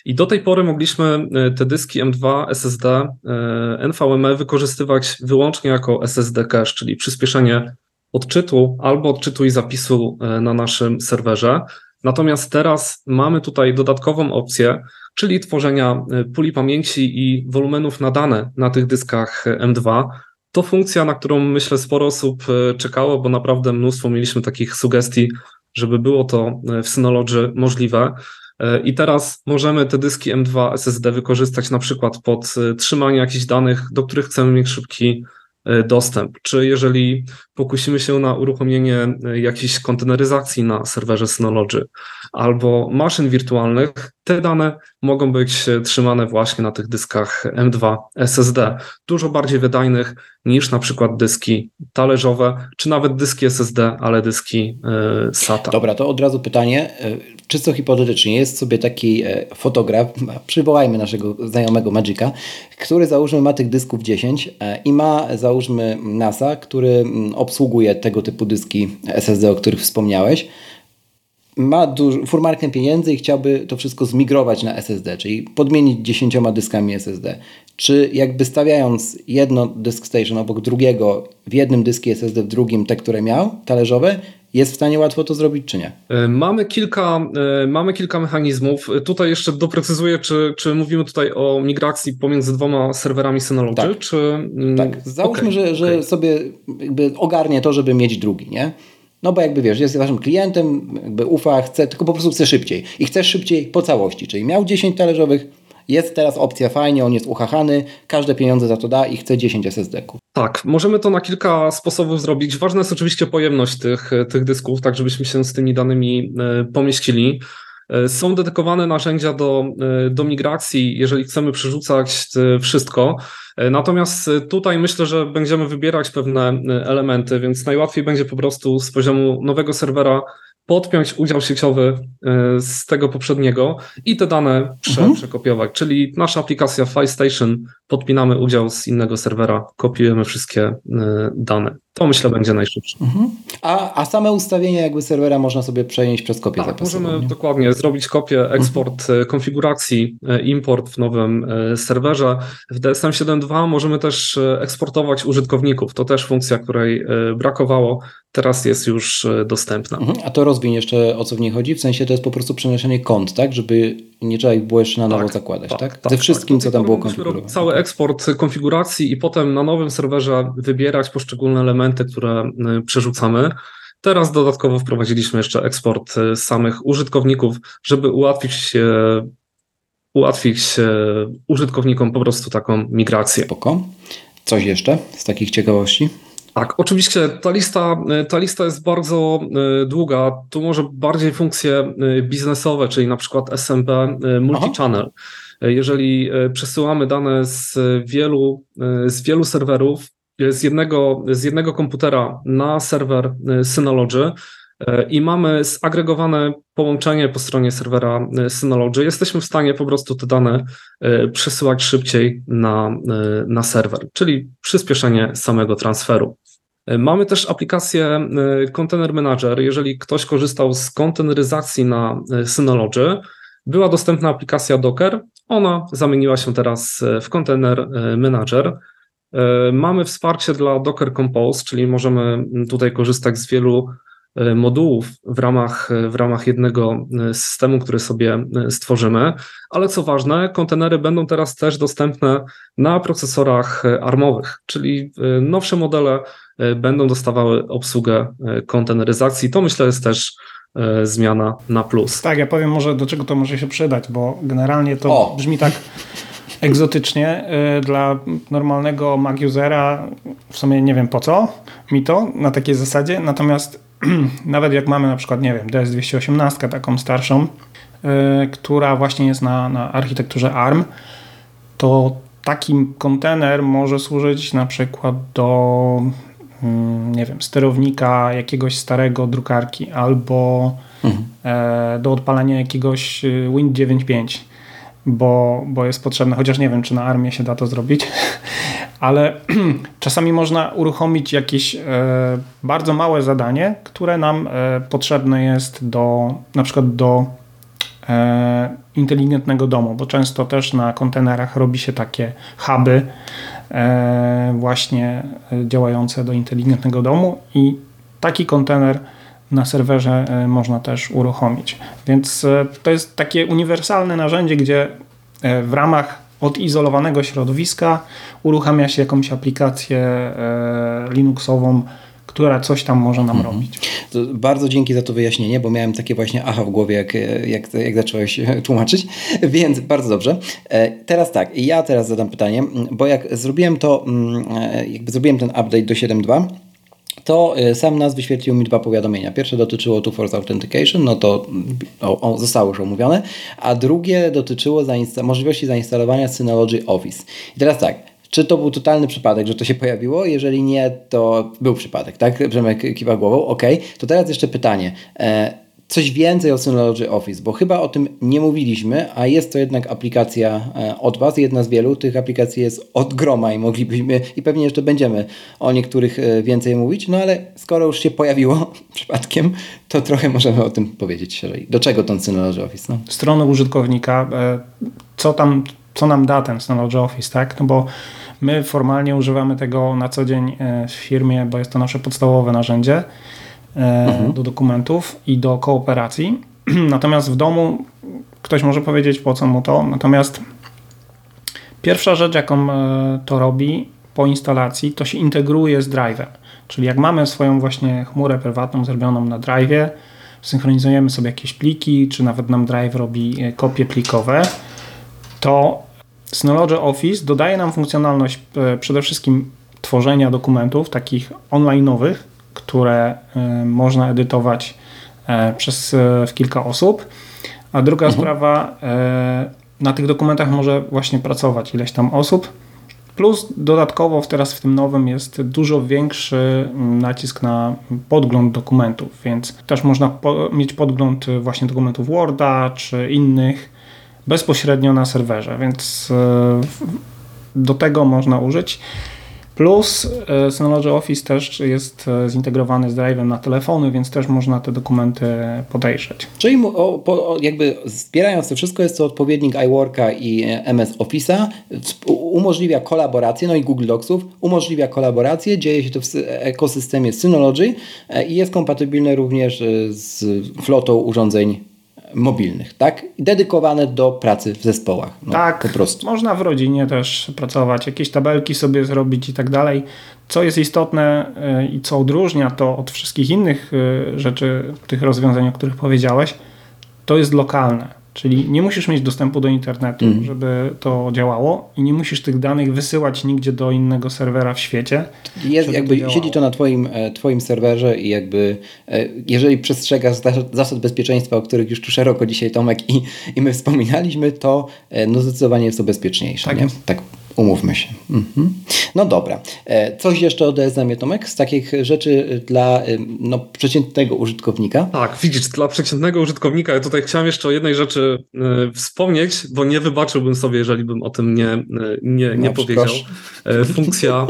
I do tej pory mogliśmy e, te dyski M2 SSD e, NVMe wykorzystywać wyłącznie jako SSD cache, czyli przyspieszenie odczytu albo odczytu i zapisu e, na naszym serwerze. Natomiast teraz mamy tutaj dodatkową opcję, czyli tworzenia puli pamięci i wolumenów na dane na tych dyskach M2, to funkcja, na którą myślę sporo osób e, czekało, bo naprawdę mnóstwo mieliśmy takich sugestii, żeby było to e, w Synology możliwe. E, I teraz możemy te dyski M2 SSD wykorzystać na przykład pod trzymanie jakichś danych, do których chcemy mieć szybki dostęp, czy jeżeli pokusimy się na uruchomienie e, jakiejś konteneryzacji na serwerze Synology albo maszyn wirtualnych, te dane mogą być e, trzymane właśnie na tych dyskach M2 SSD, dużo bardziej wydajnych niż na przykład dyski talerzowe, czy nawet dyski SSD, ale dyski SATA. Dobra, to od razu pytanie, czysto hipotetycznie, jest sobie taki fotograf, przywołajmy naszego znajomego Magica, który załóżmy ma tych dysków 10 i ma za załóżmy NASA, który mm, obsługuje tego typu dyski SSD, o których wspomniałeś, ma duż, furmarkę pieniędzy i chciałby to wszystko zmigrować na SSD, czyli podmienić dziesięcioma dyskami SSD. Czy jakby stawiając jedno disk station obok drugiego, w jednym dyski SSD, w drugim te, które miał, talerzowe, jest w stanie łatwo to zrobić, czy nie? E, mamy kilka, e, mamy kilka mechanizmów. Tutaj jeszcze doprecyzuję, czy, czy mówimy tutaj o migracji pomiędzy dwoma serwerami Synology, tak. czy... Mm, tak, załóżmy, okay, że, że okay. sobie ogarnie to, żeby mieć drugi, nie? No bo jakby wiesz, jest waszym klientem, jakby ufa, chce, tylko po prostu chce szybciej. I chce szybciej po całości, czyli miał 10 talerzowych, jest teraz opcja fajnie, on jest uchachany, każde pieniądze za to da i chce 10 SSD-ków. Tak, możemy to na kilka sposobów zrobić. Ważna jest oczywiście pojemność tych, tych dysków, tak żebyśmy się z tymi danymi e, pomieścili. E, są dedykowane narzędzia do, e, do migracji, jeżeli chcemy przerzucać wszystko. Natomiast tutaj myślę, że będziemy wybierać pewne elementy, więc najłatwiej będzie po prostu z poziomu nowego serwera podpiąć udział sieciowy e, z tego poprzedniego i te dane prze, mhm. przekopiować. Czyli nasza aplikacja FileStation, podpinamy udział z innego serwera, kopiujemy wszystkie e, dane. To myślę będzie najszybsze. Mhm. A, a same ustawienia jakby serwera można sobie przenieść przez kopię tak, Możemy nie? dokładnie zrobić kopię, mhm. eksport mhm. konfiguracji, import w nowym serwerze. W DSM 7.2 możemy też eksportować użytkowników. To też funkcja, której brakowało teraz jest już e, dostępna. Mhm. A to rozwiń jeszcze o co w niej chodzi? W sensie to jest po prostu przenoszenie kont, tak? Żeby nie trzeba ich było jeszcze na nowo tak, zakładać, tak? tak? tak Ze wszystkim, tak. co tam było konfigurowane. Cały eksport konfiguracji i potem na nowym serwerze wybierać poszczególne elementy, które e, przerzucamy. Teraz dodatkowo wprowadziliśmy jeszcze eksport e, samych użytkowników, żeby ułatwić ułatwić użytkownikom po prostu taką migrację. Spoko. Coś jeszcze z takich ciekawości? Tak, oczywiście ta lista, ta lista jest bardzo długa. Tu może bardziej funkcje biznesowe, czyli na przykład SMB e, multi-channel. Jeżeli przesyłamy dane z wielu, z wielu serwerów, z jednego, z jednego komputera na serwer Synology, i mamy zagregowane połączenie po stronie serwera Synology, jesteśmy w stanie po prostu te dane przesyłać szybciej na, na serwer, czyli przyspieszenie samego transferu. Mamy też aplikację Container Manager. Jeżeli ktoś korzystał z konteneryzacji na Synology, była dostępna aplikacja Docker. Ona zamieniła się teraz w Container Manager. Mamy wsparcie dla Docker Compose, czyli możemy tutaj korzystać z wielu E, modułów w ramach, w ramach jednego e, systemu, który sobie e, stworzymy, ale co ważne, kontenery będą teraz też dostępne na procesorach armowych, czyli nowsze modele będą dostawały obsługę konteneryzacji. To myślę jest też zmiana na plus. Tak, ja powiem może do czego to może się przydać, bo generalnie to o. brzmi tak egzotycznie dla normalnego Mac usera w sumie nie wiem po co mi to na takiej zasadzie, natomiast nawet jak mamy na przykład, nie wiem, DS218, taką starszą, yy, która właśnie jest na, na architekturze ARM, to taki kontener może służyć na przykład do yy, nie wiem, sterownika jakiegoś starego drukarki albo mhm. e, do odpalania jakiegoś y, Win 9.5 bo, bo jest potrzebne, chociaż nie wiem, czy na armię się da to zrobić, ale czasami można uruchomić jakieś e, bardzo małe zadanie, które nam e, potrzebne jest do na przykład do e, inteligentnego domu, bo często też na kontenerach robi się takie huby e, właśnie e, działające do inteligentnego domu i taki kontener na serwerze e, można też uruchomić. Więc to jest takie uniwersalne narzędzie, gdzie w ramach odizolowanego środowiska uruchamia się jakąś aplikację e, Linuxową, która coś tam może nam mhm. robić. To bardzo dzięki za to wyjaśnienie, bo miałem takie właśnie aha w głowie, jak, jak, jak zacząłeś tłumaczyć, więc bardzo dobrze. E, teraz tak, ja teraz zadam pytanie, bo jak zrobiłem to, mm, e, jakby zrobiłem ten update do 7.2, to e, sam nas wyświetlił mi dwa powiadomienia. Pierwsze dotyczyło Two Force Authentication, no to o, o, zostało już omówione, a drugie dotyczyło zainsta możliwości zainstalowania Synology Office. I teraz tak, czy to był totalny przypadek, że to się pojawiło? Jeżeli nie, to był przypadek, tak? Przemek kiwa głową, ok. To teraz jeszcze pytanie. E, coś więcej o Synology Office, bo chyba o tym nie mówiliśmy, a jest to jednak aplikacja e, od Was, jedna z wielu. Tych aplikacji jest od groma i moglibyśmy i pewnie jeszcze będziemy o niektórych e, więcej mówić, no ale skoro już się pojawiło przypadkiem, to trochę możemy o tym powiedzieć szerzej. Do czego ten Synology Office? No? Strony użytkownika, co tam, co nam da ten Synology Office, tak? No bo My formalnie używamy tego na co dzień e, w firmie, bo jest to nasze podstawowe narzędzie e, mhm. do dokumentów i do kooperacji. Natomiast w domu ktoś może powiedzieć, po co mu to. Natomiast pierwsza rzecz, jaką e, to robi po instalacji, to się integruje z Drive'em. Czyli jak mamy swoją właśnie chmurę prywatną zrobioną na Drive'ie, synchronizujemy sobie jakieś pliki, czy nawet nam Drive robi kopie plikowe, to Synology Office dodaje nam funkcjonalność e, przede wszystkim tworzenia dokumentów takich online'owych, które e, można edytować e, przez w kilka osób. A druga mhm. sprawa, na tych dokumentach może właśnie pracować ileś tam osób. Plus dodatkowo teraz w tym nowym jest dużo większy nacisk na podgląd dokumentów, więc też można po mieć podgląd właśnie dokumentów Worda czy innych bezpośrednio na serwerze, więc e, do tego można użyć. Plus e, Synology Office też jest e, zintegrowany z Drive'em na telefony, więc też można te dokumenty podejrzeć. Czyli o, o, jakby zbierając to wszystko jest to odpowiednik iWorka i MS Office'a, umożliwia kolaborację, no i Google Docsów, umożliwia kolaborację, dzieje się to w ekosystemie Synology i jest kompatybilne również z flotą urządzeń mobilnych, tak? Dedykowane do pracy w zespołach. No, tak, po prostu. można w rodzinie też pracować, jakieś tabelki sobie zrobić i tak dalej. Co jest istotne y, i co odróżnia to od wszystkich innych y, rzeczy, tych rozwiązań, o których powiedziałeś, to jest lokalne. Czyli nie musisz mieć dostępu do internetu, mm. żeby to działało i nie musisz tych danych wysyłać nigdzie do innego serwera w świecie. Jest, jakby to siedzi to na twoim, e, twoim serwerze i jakby e, jeżeli przestrzegasz zasad bezpieczeństwa, o których już tu szeroko dzisiaj Tomek i, i my wspominaliśmy, to e, no zdecydowanie jest to bezpieczniejsze. Tak, nie? tak Umówmy się. Mhm. No dobra. E, coś jeszcze ode mnie, Tomek, z takich rzeczy dla no, przeciętnego użytkownika? Tak, widzisz, dla przeciętnego użytkownika. Ja tutaj chciałem jeszcze o jednej rzeczy y, wspomnieć, bo nie wybaczyłbym sobie, jeżeli bym o tym nie, nie, nie no, powiedział. Funkcja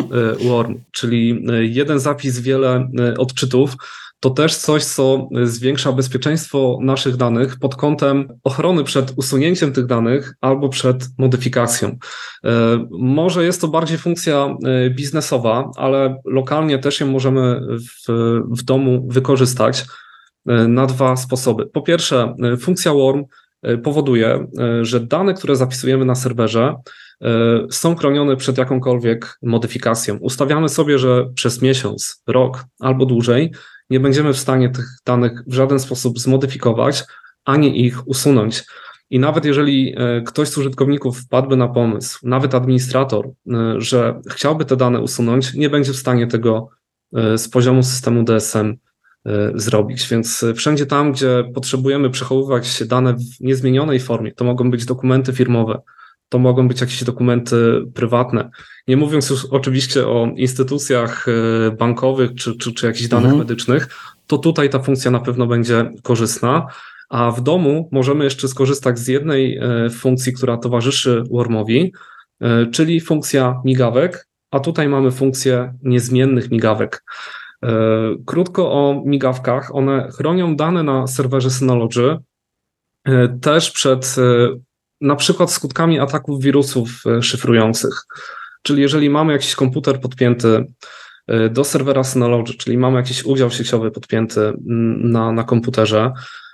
Warm, czyli jeden zapis, wiele odczytów to też coś, co zwiększa bezpieczeństwo naszych danych pod kątem ochrony przed usunięciem tych danych albo przed modyfikacją. E, może jest to bardziej funkcja e, biznesowa, ale lokalnie też ją możemy w, w domu wykorzystać e, na dwa sposoby. Po pierwsze, funkcja WORM powoduje, że dane, które zapisujemy na serwerze, są chronione przed jakąkolwiek modyfikacją. Ustawiamy sobie, że przez miesiąc, rok albo dłużej nie będziemy w stanie tych danych w żaden sposób zmodyfikować, ani ich usunąć. I nawet jeżeli e, ktoś z użytkowników wpadłby na pomysł, nawet administrator, e, że chciałby te dane usunąć, nie będzie w stanie tego e, z poziomu systemu DSM zrobić. Więc wszędzie tam, gdzie potrzebujemy przechowywać dane w niezmienionej formie, to mogą być dokumenty firmowe, to mogą być jakieś dokumenty prywatne. Nie mówiąc już oczywiście o instytucjach e, bankowych czy, czy, czy jakichś danych mhm. medycznych, to tutaj ta funkcja na pewno będzie korzystna. A w domu możemy jeszcze skorzystać z jednej e, funkcji, która towarzyszy Wormowi, e, czyli funkcja migawek, a tutaj mamy funkcję niezmiennych migawek. Krótko o migawkach. One chronią dane na serwerze Synology też przed na przykład skutkami ataków wirusów e, szyfrujących. Czyli jeżeli mamy jakiś komputer podpięty e, do serwera Synology, czyli mamy jakiś udział sieciowy podpięty na, na komputerze,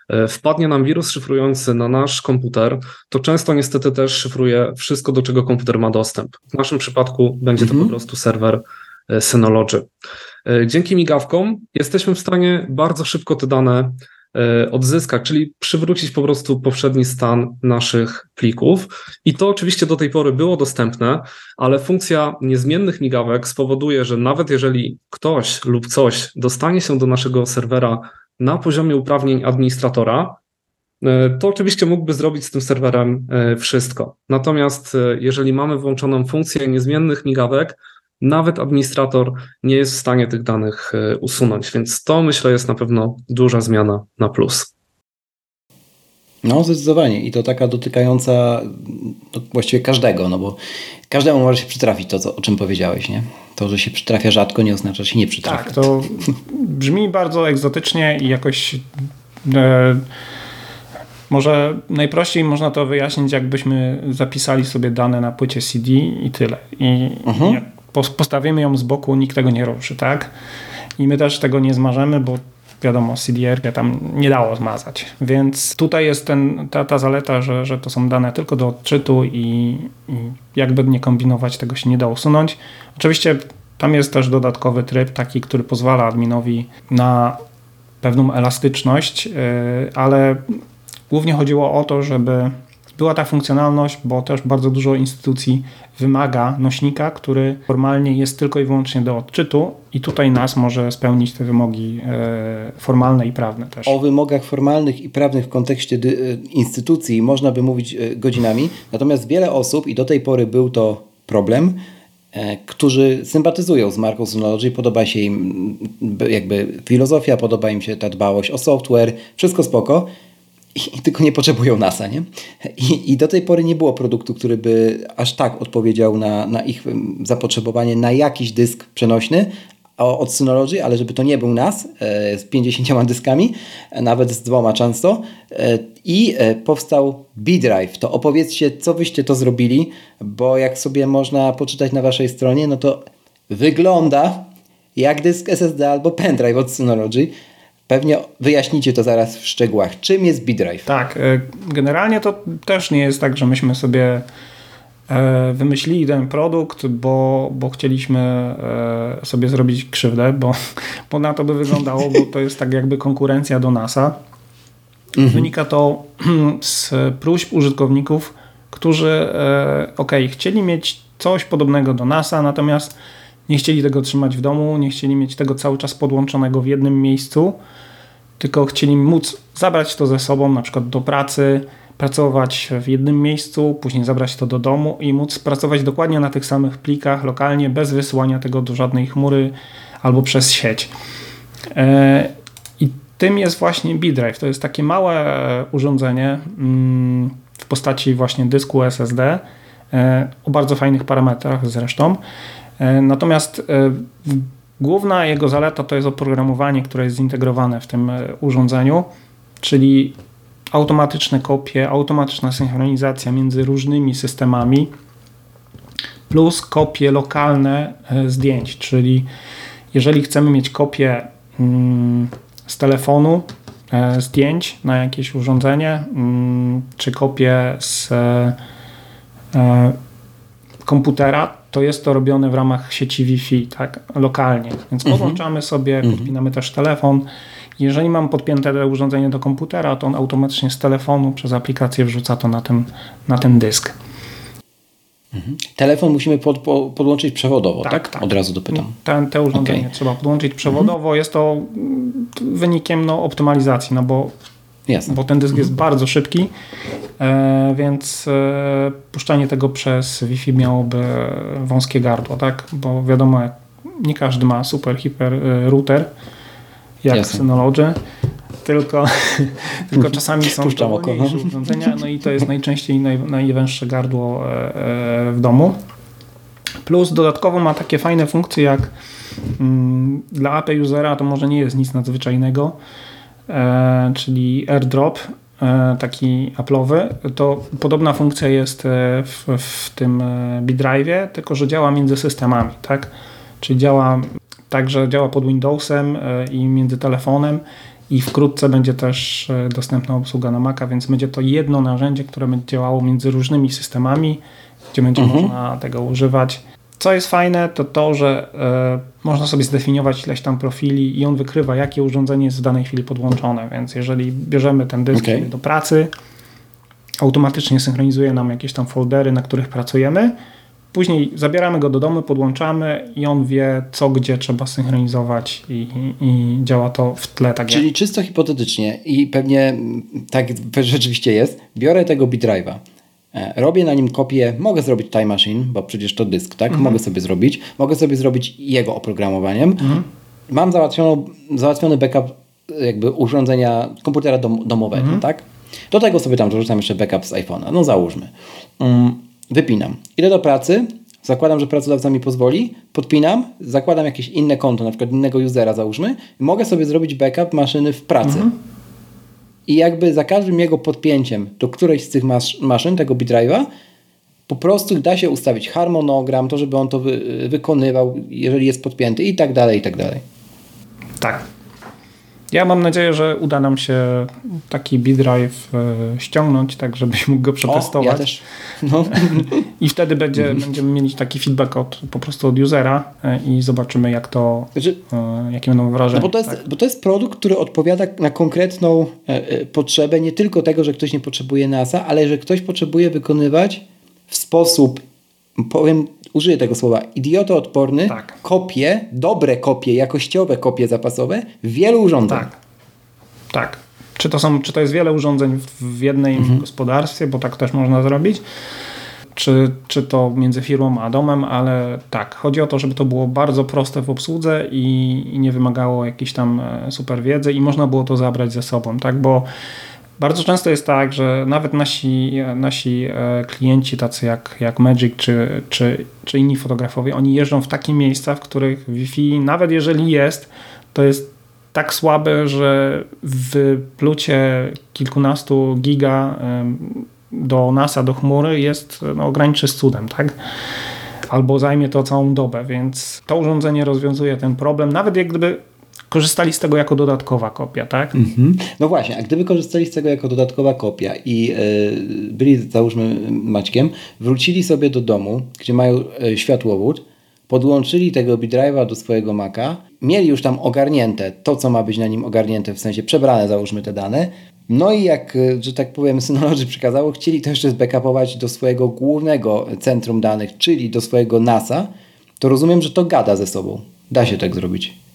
e, wpadnie nam wirus szyfrujący na nasz komputer, to często niestety też szyfruje wszystko, do czego komputer ma dostęp. W naszym przypadku będzie to po mhm. prostu serwer Synology. Dzięki migawkom jesteśmy w stanie bardzo szybko te dane odzyskać, czyli przywrócić po prostu poprzedni stan naszych plików. I to oczywiście do tej pory było dostępne, ale funkcja niezmiennych migawek spowoduje, że nawet jeżeli ktoś lub coś dostanie się do naszego serwera na poziomie uprawnień administratora, e, to oczywiście mógłby zrobić z tym serwerem e, wszystko. Natomiast jeżeli mamy włączoną funkcję niezmiennych migawek, nawet administrator nie jest w stanie tych danych e, usunąć, więc to myślę jest na pewno duża zmiana na plus. No, zdecydowanie. I to taka dotykająca no, właściwie każdego, no bo każdemu może się przytrafić to, co, o czym powiedziałeś, nie? To, że się przytrafia rzadko, nie oznacza, że się nie przytrafia. Tak, to brzmi bardzo egzotycznie i jakoś. E, może najprościej można to wyjaśnić, jakbyśmy zapisali sobie dane na płycie CD i tyle. I mhm postawimy ją z boku, nikt tego nie ruszy, tak? I my też tego nie zmarzemy, bo wiadomo, CDR tam nie dało zmazać. Więc tutaj jest ten, ta, ta zaleta, że, że to są dane tylko do odczytu i, i jakby nie kombinować, tego się nie da usunąć. Oczywiście tam jest też dodatkowy tryb, taki, który pozwala adminowi na pewną elastyczność, yy, ale głównie chodziło o to, żeby była ta funkcjonalność, bo też bardzo dużo instytucji wymaga nośnika, który formalnie jest tylko i wyłącznie do odczytu i tutaj NAS może spełnić te wymogi e, formalne i prawne też. O wymogach formalnych i prawnych w kontekście e, instytucji można by mówić e, godzinami, natomiast wiele osób i do tej pory był to problem, którzy sympatyzują z marką Synology, podoba się im jakby filozofia, podoba im się ta dbałość o software, wszystko spoko, i, tylko nie potrzebują NASA, nie? I, I, do tej pory nie było produktu, który by aż tak odpowiedział na, na ich zapotrzebowanie na jakiś dysk przenośny od Synology, ale żeby to nie był NAS e, z 50 dyskami, nawet z dwoma często. E, I e, powstał B-Drive. To opowiedzcie, co wyście to zrobili, bo jak sobie można poczytać na waszej stronie, no to wygląda jak dysk SSD albo pendrive od Synology. Pewnie wyjaśnicie to zaraz w szczegółach. Czym jest B-Drive? Tak, e, generalnie to też nie jest tak, że myśmy sobie e, wymyślili ten produkt, bo, bo chcieliśmy e, sobie zrobić krzywdę, bo, bo na to by wyglądało, bo to jest tak jakby konkurencja do NASA. Mhm. Wynika to z próśb użytkowników, którzy ok, chcieli mieć coś podobnego do NASA, natomiast nie chcieli tego trzymać w domu, nie chcieli mieć tego cały czas podłączonego w jednym miejscu, tylko chcieli móc zabrać to ze sobą, na przykład do pracy, pracować w jednym miejscu, później zabrać to do domu i móc pracować dokładnie na tych samych plikach lokalnie, bez wysyłania tego do żadnej chmury albo przez sieć. E, I tym jest właśnie B-Drive. To jest takie małe urządzenie mm, w postaci właśnie dysku SSD e, o bardzo fajnych parametrach zresztą. E, natomiast e, główna jego zaleta to jest oprogramowanie, które jest zintegrowane w tym e, urządzeniu, czyli automatyczne kopie, automatyczna synchronizacja między różnymi systemami, plus kopie lokalne zdjęć, czyli jeżeli chcemy mieć kopię mm, z telefonu zdjęć na jakieś urządzenie, mm, czy kopię z komputera, to jest to robione w ramach sieci Wi-Fi, tak, lokalnie. Więc mhm. podłączamy sobie, mhm. podpinamy też telefon. Jeżeli mam podpięte urządzenie do komputera, to on automatycznie z telefonu przez aplikację wrzuca to na ten, na ten dysk. Mhm. Telefon musimy pod, podłączyć przewodowo, tak? tak? tak. Od razu dopytam. Te, te urządzenie okay. trzeba podłączyć przewodowo. Mhm. Jest to wynikiem no, optymalizacji, no bo Jasne. bo ten dysk jest mhm. bardzo szybki, e, więc e, puszczanie tego przez Wi-Fi miałoby wąskie gardło, tak? Bo wiadomo, nie każdy ma super hiper e, router jak Jasne. Synology, tylko, tylko czasami są Puszczam oko, no. urządzenia, no i to jest najczęściej naj, najwęższe gardło w domu. Plus dodatkowo ma takie fajne funkcje jak mm, dla AP usera to może nie jest nic nadzwyczajnego, czyli AirDrop, e, taki Apple'owy, to podobna funkcja jest e, w, w tym B-Drive, tylko że działa między systemami, tak? Czyli działa tak, że działa pod Windowsem i między telefonem i wkrótce będzie też dostępna obsługa na Maca, więc będzie to jedno narzędzie, które będzie działało między różnymi systemami, gdzie będzie mhm. można tego używać Co jest fajne, to to, że y, można sobie zdefiniować ileś tam profili i on wykrywa, jakie urządzenie jest w danej chwili podłączone. Więc jeżeli bierzemy ten dysk okay. do pracy, automatycznie synchronizuje nam jakieś tam foldery, na których pracujemy. Później zabieramy go do domu, podłączamy i on wie, co gdzie trzeba synchronizować i, i, i działa to w tle. Tak Czyli jak... czysto hipotetycznie i pewnie tak rzeczywiście jest, biorę tego B-Drive'a, e, robię na nim kopię, mogę zrobić Time Machine, bo przecież to dysk, tak? Mhm. Mogę sobie zrobić. Mogę sobie zrobić jego oprogramowaniem. Mhm. Mam załatwiony backup jakby urządzenia komputera dom, domowego, mhm. tak? Do tego sobie tam dorzucam jeszcze backup z iPhone'a. No załóżmy. Um, wypinam. Idę do pracy, zakładam, że pracodawca mi pozwoli, podpinam, zakładam jakieś inne konto, na przykład innego usera załóżmy i mogę sobie zrobić backup maszyny w pracy. Mhm. I jakby za każdym jego podpięciem do którejś z tych masz maszyn, tego bitdrive'a, po prostu da się ustawić harmonogram, to żeby on to wy wykonywał, jeżeli jest podpięty i tak dalej, i tak dalej. Tak. Ja mam nadzieję, że uda nam się taki B-Drive e, ściągnąć, tak żebyś mógł go przetestować. O, ja też. No. I wtedy będzie, będziemy mieli taki feedback od, po prostu od usera e, i zobaczymy jak to, znaczy, e, jakie będą wrażenia. No bo, to jest, tak? bo to jest produkt, który odpowiada na konkretną potrzebę, nie tylko tego, że ktoś nie potrzebuje NASA, ale że ktoś potrzebuje wykonywać w sposób, powiem użyję tego słowa, idiotoodporny, tak. kopie, dobre kopie, jakościowe kopie zapasowe wielu urządzeń. Tak. Tak. Czy to, są, czy to jest wiele urządzeń w jednej mhm. gospodarstwie, bo tak też można zrobić, czy, czy to między firmą a domem, ale tak, chodzi o to, żeby to było bardzo proste w obsłudze i, i nie wymagało jakiejś tam e, super wiedzy i można było to zabrać ze sobą, tak, bo bardzo często jest tak, że nawet nasi, nasi e, klienci, tacy jak, jak Magic czy, czy, czy inni fotografowie, oni jeżdżą w takie miejsca, w których Wi-Fi, nawet jeżeli jest, to jest tak słabe, że w plucie kilkunastu giga do NASA, do chmury jest no, graniczy z cudem, tak? Albo zajmie to całą dobę, więc to urządzenie rozwiązuje ten problem. Nawet jak gdyby korzystali z tego jako dodatkowa kopia, tak? Mhm. No właśnie, a gdyby korzystali z tego jako dodatkowa kopia i yy, byli, załóżmy, Maćkiem, wrócili sobie do domu, gdzie mają yy, światłowód, podłączyli tego B-Drive'a do swojego Maca, mieli już tam ogarnięte to, co ma być na nim ogarnięte, w sensie przebrane, załóżmy te dane, no i jak, e, że tak powiem, Synology przekazało, chcieli to jeszcze zbackupować do swojego głównego centrum danych, czyli do swojego NASA, to rozumiem, że to gada ze sobą. Da się tak zrobić.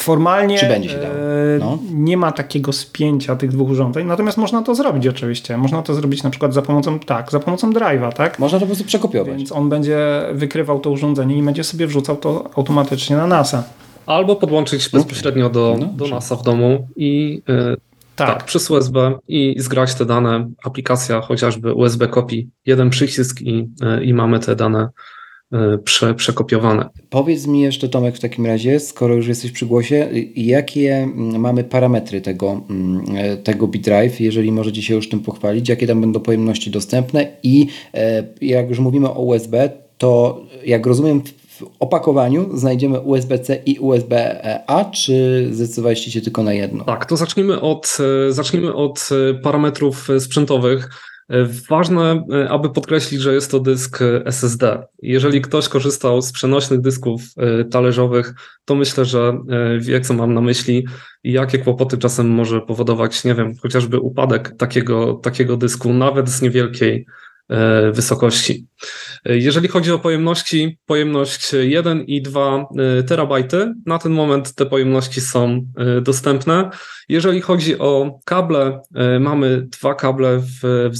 Formalnie Czy będzie się dało? E, no. nie ma takiego spięcia tych dwóch urządzeń, natomiast można to zrobić oczywiście. Można to zrobić na przykład za pomocą, tak, za pomocą drive'a, tak? Można to po prostu przekopiować. Więc on będzie wykrywał to urządzenie i będzie sobie wrzucał to automatycznie na NASA. Albo podłączyć bezpośrednio do, no, do NASA w domu i yy, tak. tak, przez USB i zgrać te dane. Aplikacja chociażby USB kopii, jeden przycisk i, yy, i mamy te dane prze, przekopiowane. Powiedz mi jeszcze Tomek w takim razie, skoro już jesteś przy głosie, jakie mm, mamy parametry tego, mm, e, tego BitDrive, jeżeli możecie się już tym pochwalić, jakie tam będą pojemności dostępne i e, jak już mówimy o USB, to jak rozumiem w opakowaniu znajdziemy USB-C i USB-A, czy zdecydowaliście się tylko na jedno? Tak, to zacznijmy od, zacznijmy od parametrów sprzętowych. Ważne, e, aby podkreślić, że jest to dysk SSD. Jeżeli ktoś korzystał z przenośnych dysków e, talerzowych, to myślę, że e, wie, co mam na myśli i jakie kłopoty czasem może powodować, nie wiem, chociażby upadek takiego, takiego dysku, nawet z niewielkiej wysokości. E, jeżeli chodzi o pojemności, pojemność 1 i 2 e, terabajty, na ten moment te pojemności są dostępne. Jeżeli chodzi o kable, mamy dwa kable, w,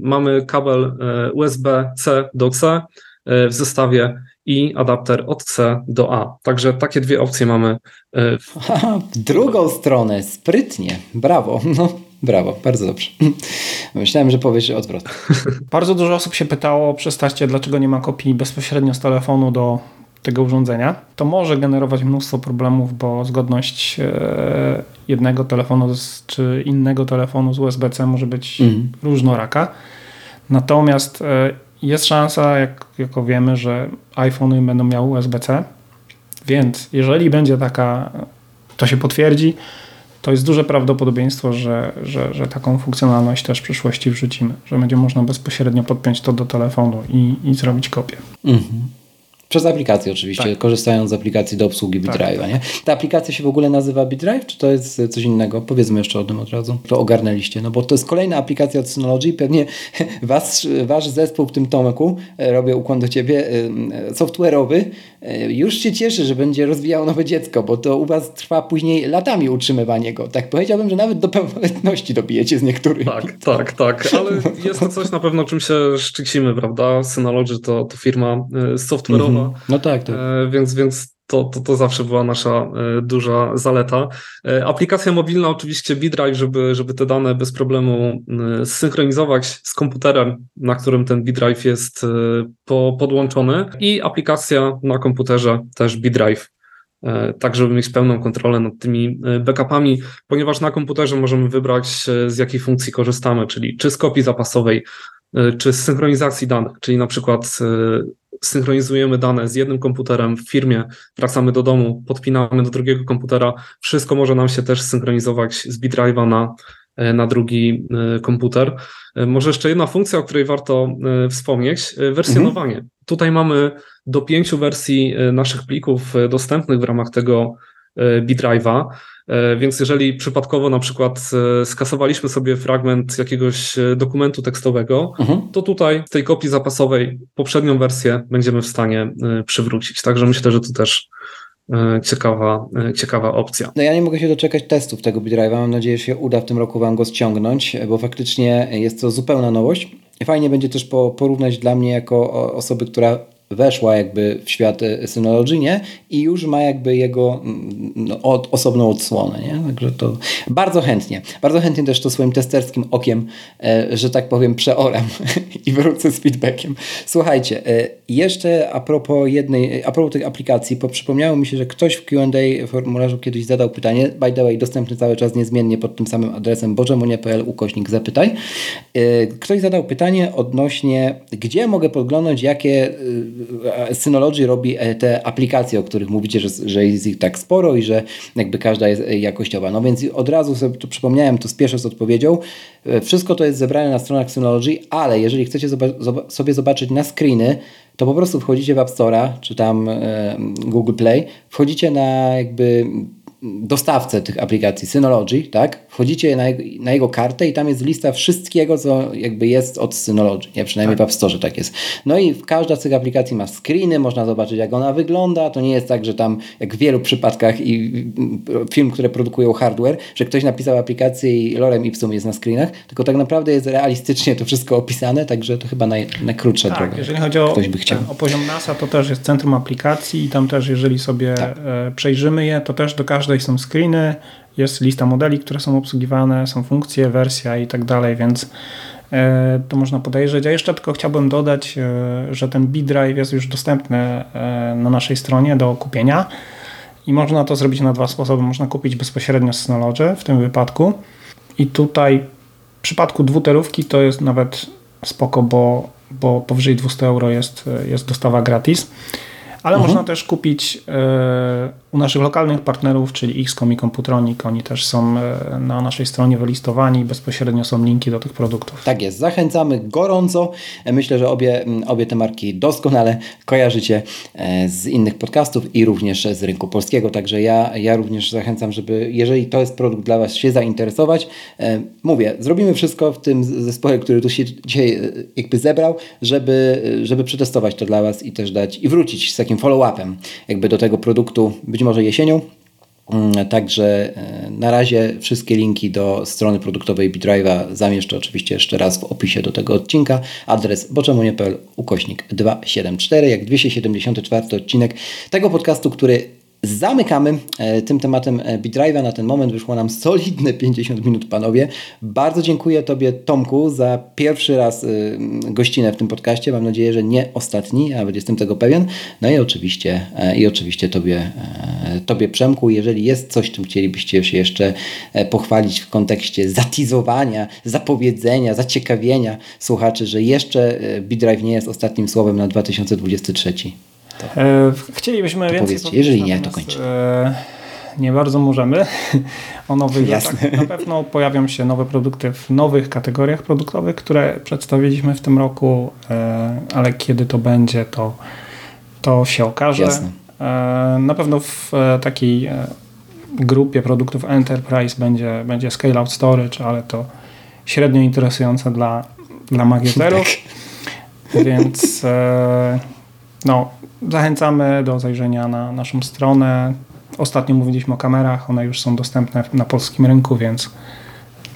mamy kabel USB-C do C w zestawie i adapter od C do A. Także takie dwie opcje mamy. W drugą stronę, sprytnie, brawo. No. Brawo, bardzo dobrze. Myślałem, że powiesz odwrot. Bardzo dużo osób się pytało przez taście, dlaczego nie ma kopii bezpośrednio z telefonu do tego urządzenia. To może generować mnóstwo problemów, bo zgodność e, jednego telefonu czy innego telefonu z USB-C może być mhm. różnoraka. Natomiast e, jest szansa, jak, jako wiemy, że iPhony będą miały USB-C, więc jeżeli będzie taka, to się potwierdzi, to jest duże prawdopodobieństwo, że, że, że taką funkcjonalność też w przyszłości wrzucimy, że będzie można bezpośrednio podpiąć to do telefonu i, i zrobić kopię. Mhm. Przez aplikację oczywiście, tak. korzystając z aplikacji do obsługi tak, BitDrive'a. Tak. Nie? Ta aplikacja się w ogóle nazywa BitDrive, czy to jest coś innego? Powiedzmy jeszcze o tym od razu. To ogarnęliście, no bo to jest kolejna aplikacja od Synology. Pewnie was, wasz zespół w tym Tomeku, e, robię ukłon do ciebie, e, software'owy, e, już się cieszy, że będzie rozwijał nowe dziecko, bo to u was trwa później latami utrzymywanie go. Tak powiedziałbym, że nawet do pełnoletności dobijecie z niektórych. Tak, tak, tak, ale jest to coś na pewno, czym się szczycimy, prawda? Synology to, to firma software'owa, mm -hmm. No tak, tak. więc, więc to, to, to zawsze była nasza e, duża zaleta. E, aplikacja mobilna oczywiście BitDrive, żeby, żeby te dane bez problemu e, zsynchronizować z komputerem, na którym ten BitDrive jest po, podłączony i aplikacja na komputerze też BitDrive tak żeby mieć pełną kontrolę nad tymi backupami, ponieważ na komputerze możemy wybrać z jakiej funkcji korzystamy, czyli czy z kopii zapasowej, czy z synchronizacji danych, czyli na przykład synchronizujemy dane z jednym komputerem w firmie, wracamy do domu, podpinamy do drugiego komputera, wszystko może nam się też synchronizować z BitDrive'a na, e, na drugi e, komputer. E, może jeszcze jedna funkcja, o której warto wspomnieć, wersjonowanie. Mhm. Tutaj mamy do pięciu wersji naszych plików dostępnych w ramach tego BitDrive'a. E, więc jeżeli przypadkowo na przykład e, skasowaliśmy sobie fragment jakiegoś e, dokumentu tekstowego, mhm. to tutaj w tej kopii zapasowej poprzednią wersję będziemy w stanie przywrócić. Także myślę, że to też ciekawa, ciekawa opcja. No ja nie mogę się doczekać testów tego BitDrive'a. Mam nadzieję, że się uda w tym roku Wam go ściągnąć, bo faktycznie jest to zupełna nowość. Fajnie będzie też porównać dla mnie jako osoby, która weszła jakby w świat e, Synology, nie? I już ma jakby jego mm, no, od, osobną odsłonę, nie? Także to bardzo chętnie. Bardzo chętnie też to swoim testerskim okiem, e, że tak powiem, przeoram i wrócę z feedbackiem. Słuchajcie, e, jeszcze a propos jednej, a propos tych aplikacji, bo przypomniało mi się, że ktoś w Q&A formularzu kiedyś zadał pytanie, by the way, dostępny cały czas niezmiennie pod tym samym adresem bożemonie.pl ukośnik zapytaj. E, ktoś zadał pytanie odnośnie, gdzie mogę podglądać, jakie e, Synology robi e, te aplikacje, o których mówicie, że, że jest ich tak sporo i że jakby każda jest jakościowa. No więc od razu sobie tu przypomniałem, to spieszę z odpowiedzią. Wszystko to jest zebrane na stronach Synology, ale jeżeli chcecie sobie zobaczyć na screeny, to po prostu wchodzicie w App Store'a, czy tam Google Play, wchodzicie na jakby dostawcę tych aplikacji, Synology, tak? Wchodzicie na jego, na jego kartę i tam jest lista wszystkiego, co jakby jest od Synology, nie? Przynajmniej tak. w App Store tak jest. No i każda z tych aplikacji ma screeny, można zobaczyć jak ona wygląda, to nie jest tak, że tam jak w wielu przypadkach i film, które produkują hardware, że ktoś napisał aplikację i lorem ipsum jest na screenach, tylko tak naprawdę jest realistycznie to wszystko opisane, także to chyba naj, najkrótsza tak, droga. jeżeli chodzi o, o poziom NASA, to też jest centrum aplikacji i tam też jeżeli sobie tak. E, przejrzymy je, to też do każdej tutaj są screeny, jest lista modeli, które są obsługiwane, są funkcje, wersja i tak dalej, więc e, to można podejrzeć. A jeszcze tylko chciałbym dodać, e, że ten B-Drive jest już dostępny e, na naszej stronie do kupienia i można to zrobić na dwa sposoby. Można kupić bezpośrednio z Synology w tym wypadku i tutaj w przypadku dwuterówki to jest nawet spoko, bo, bo powyżej 200 euro jest, jest dostawa gratis ale mhm. można też kupić u naszych lokalnych partnerów, czyli XCOM i Computronic. Oni też są e, na naszej stronie wylistowani i bezpośrednio są linki do tych produktów. Tak jest, zachęcamy gorąco. E, myślę, że obie, obie te marki doskonale kojarzycie z innych podcastów i również z rynku polskiego. Także ja, ja również zachęcam, żeby jeżeli to jest produkt dla Was, się zainteresować. Mówię, zrobimy wszystko w tym zespole, który tu się dzisiaj jakby zebrał, żeby, żeby przetestować to dla Was i też dać i wrócić z takim follow-upem jakby do tego produktu, być może jesienią. Mm, także e, na razie wszystkie linki do strony produktowej BitDrive'a zamieszczę oczywiście jeszcze raz w opisie do tego odcinka. Adres boczemunie.pl ukośnik 274, jak 274 odcinek tego podcastu, który Zamykamy e, tym tematem e, BitDrive'a. Na ten moment wyszło nam solidne 50 minut, panowie. Bardzo dziękuję Tobie, Tomku, za pierwszy raz e, gościnę w tym podcaście. Mam nadzieję, że nie ostatni, nawet jestem tego pewien. No i oczywiście, i oczywiście Tobie, tobie Przemku, jeżeli jest coś, czym chcielibyście się jeszcze pochwalić w kontekście zatizowania, zapowiedzenia, zaciekawienia słuchaczy, że jeszcze BitDrive nie jest ostatnim słowem na 2023. E, Chcielibyśmy to więcej Jeżeli nie, to kończę. E, nie bardzo możemy o nowych Jasne. Na pewno pojawią się nowe produkty w nowych kategoriach produktowych, które przedstawiliśmy w tym roku, e, ale kiedy to będzie, to to się okaże. Jasne. Na pewno w takiej grupie produktów Enterprise będzie, będzie Scale Out Storage, ale to średnio interesujące dla, dla magieterów. Tak. Więc e, no, zachęcamy do zajrzenia na naszą stronę. Ostatnio mówiliśmy o kamerach, one już są dostępne na polskim rynku, więc,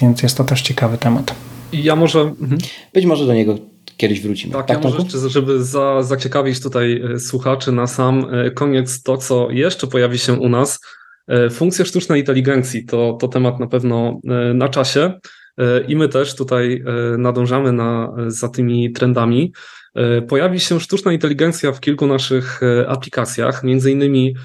więc jest to też ciekawy temat. Ja może. Mhm. Być może do niego kiedyś wrócimy. Tak, tak ja może jeszcze, żeby za, zaciekawić tutaj e, słuchaczy na sam e, koniec to, co jeszcze pojawi się u nas, E, funkcje sztucznej inteligencji to, to temat na pewno na czasie i my też tutaj nadążamy na, za tymi trendami. Pojawi się sztuczna inteligencja w kilku naszych aplikacjach, między innymi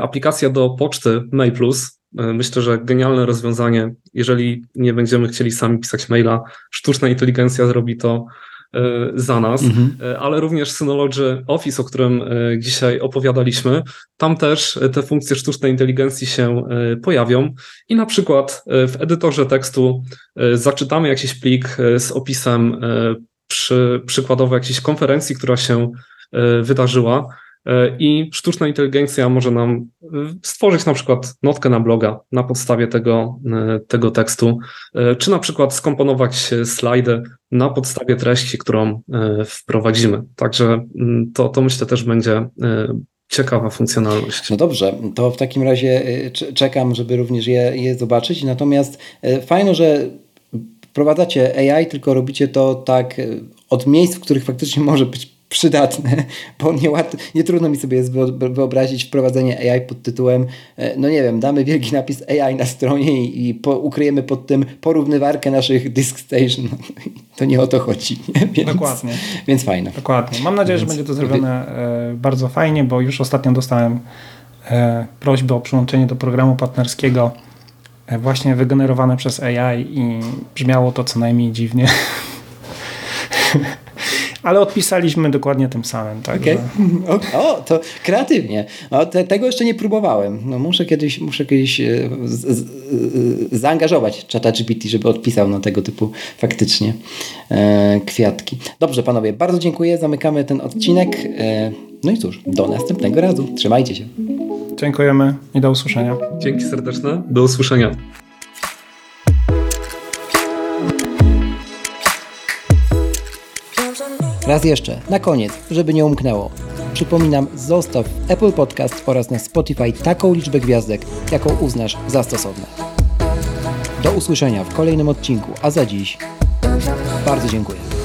aplikacja do poczty Mail Plus. Myślę, że genialne rozwiązanie. Jeżeli nie będziemy chcieli sami pisać maila, sztuczna inteligencja zrobi to E, za nas, mhm. E, ale również Synology Office, o którym e, dzisiaj opowiadaliśmy. Tam też te funkcje sztucznej inteligencji się pojawią i na przykład w edytorze tekstu zaczytamy jakiś plik z opisem przy, przykładowo jakiejś konferencji, która się wydarzyła E, i sztuczna inteligencja może nam e, stworzyć na przykład notkę na bloga na podstawie tego, e, tego tekstu, czy na przykład skomponować slajdy na podstawie treści, którą wprowadzimy. Także mm, to, to myślę też będzie ciekawa funkcjonalność. No dobrze, to w takim razie czekam, żeby również je, je zobaczyć. Natomiast fajno, że wprowadzacie AI, tylko robicie to tak od miejsc, w których faktycznie może być przydatne, bo nie, nie trudno mi sobie jest wyobrazić wprowadzenie AI pod tytułem, e, no nie wiem, damy wielki napis AI na stronie i, i po, ukryjemy pod tym porównywarkę naszych disk station. To nie o to chodzi. Więc, Dokładnie. Więc fajne. Dokładnie. Mam nadzieję, więc, że będzie to zrobione e, bardzo fajnie, bo już ostatnio dostałem e, prośbę o przyłączenie do programu partnerskiego właśnie wygenerowane przez AI i brzmiało to co najmniej dziwnie. ale odpisaliśmy dokładnie tym samym. Tak, okay. O, to kreatywnie. O, te, tego jeszcze nie próbowałem. No, muszę kiedyś, muszę kiedyś e, z, z, e, zaangażować ChatGPT, żeby odpisał na tego typu faktycznie e, kwiatki. Dobrze, panowie, bardzo dziękuję. Zamykamy ten odcinek. E, no i cóż, do następnego razu. Trzymajcie się. Dziękujemy i do usłyszenia. Dzięki serdeczne. Do usłyszenia. Raz jeszcze, na koniec, żeby nie umknęło. Przypominam, zostaw Apple Podcast oraz na Spotify taką liczbę gwiazdek, jaką uznasz za stosowne. Do usłyszenia w kolejnym odcinku, a za dziś bardzo dziękuję.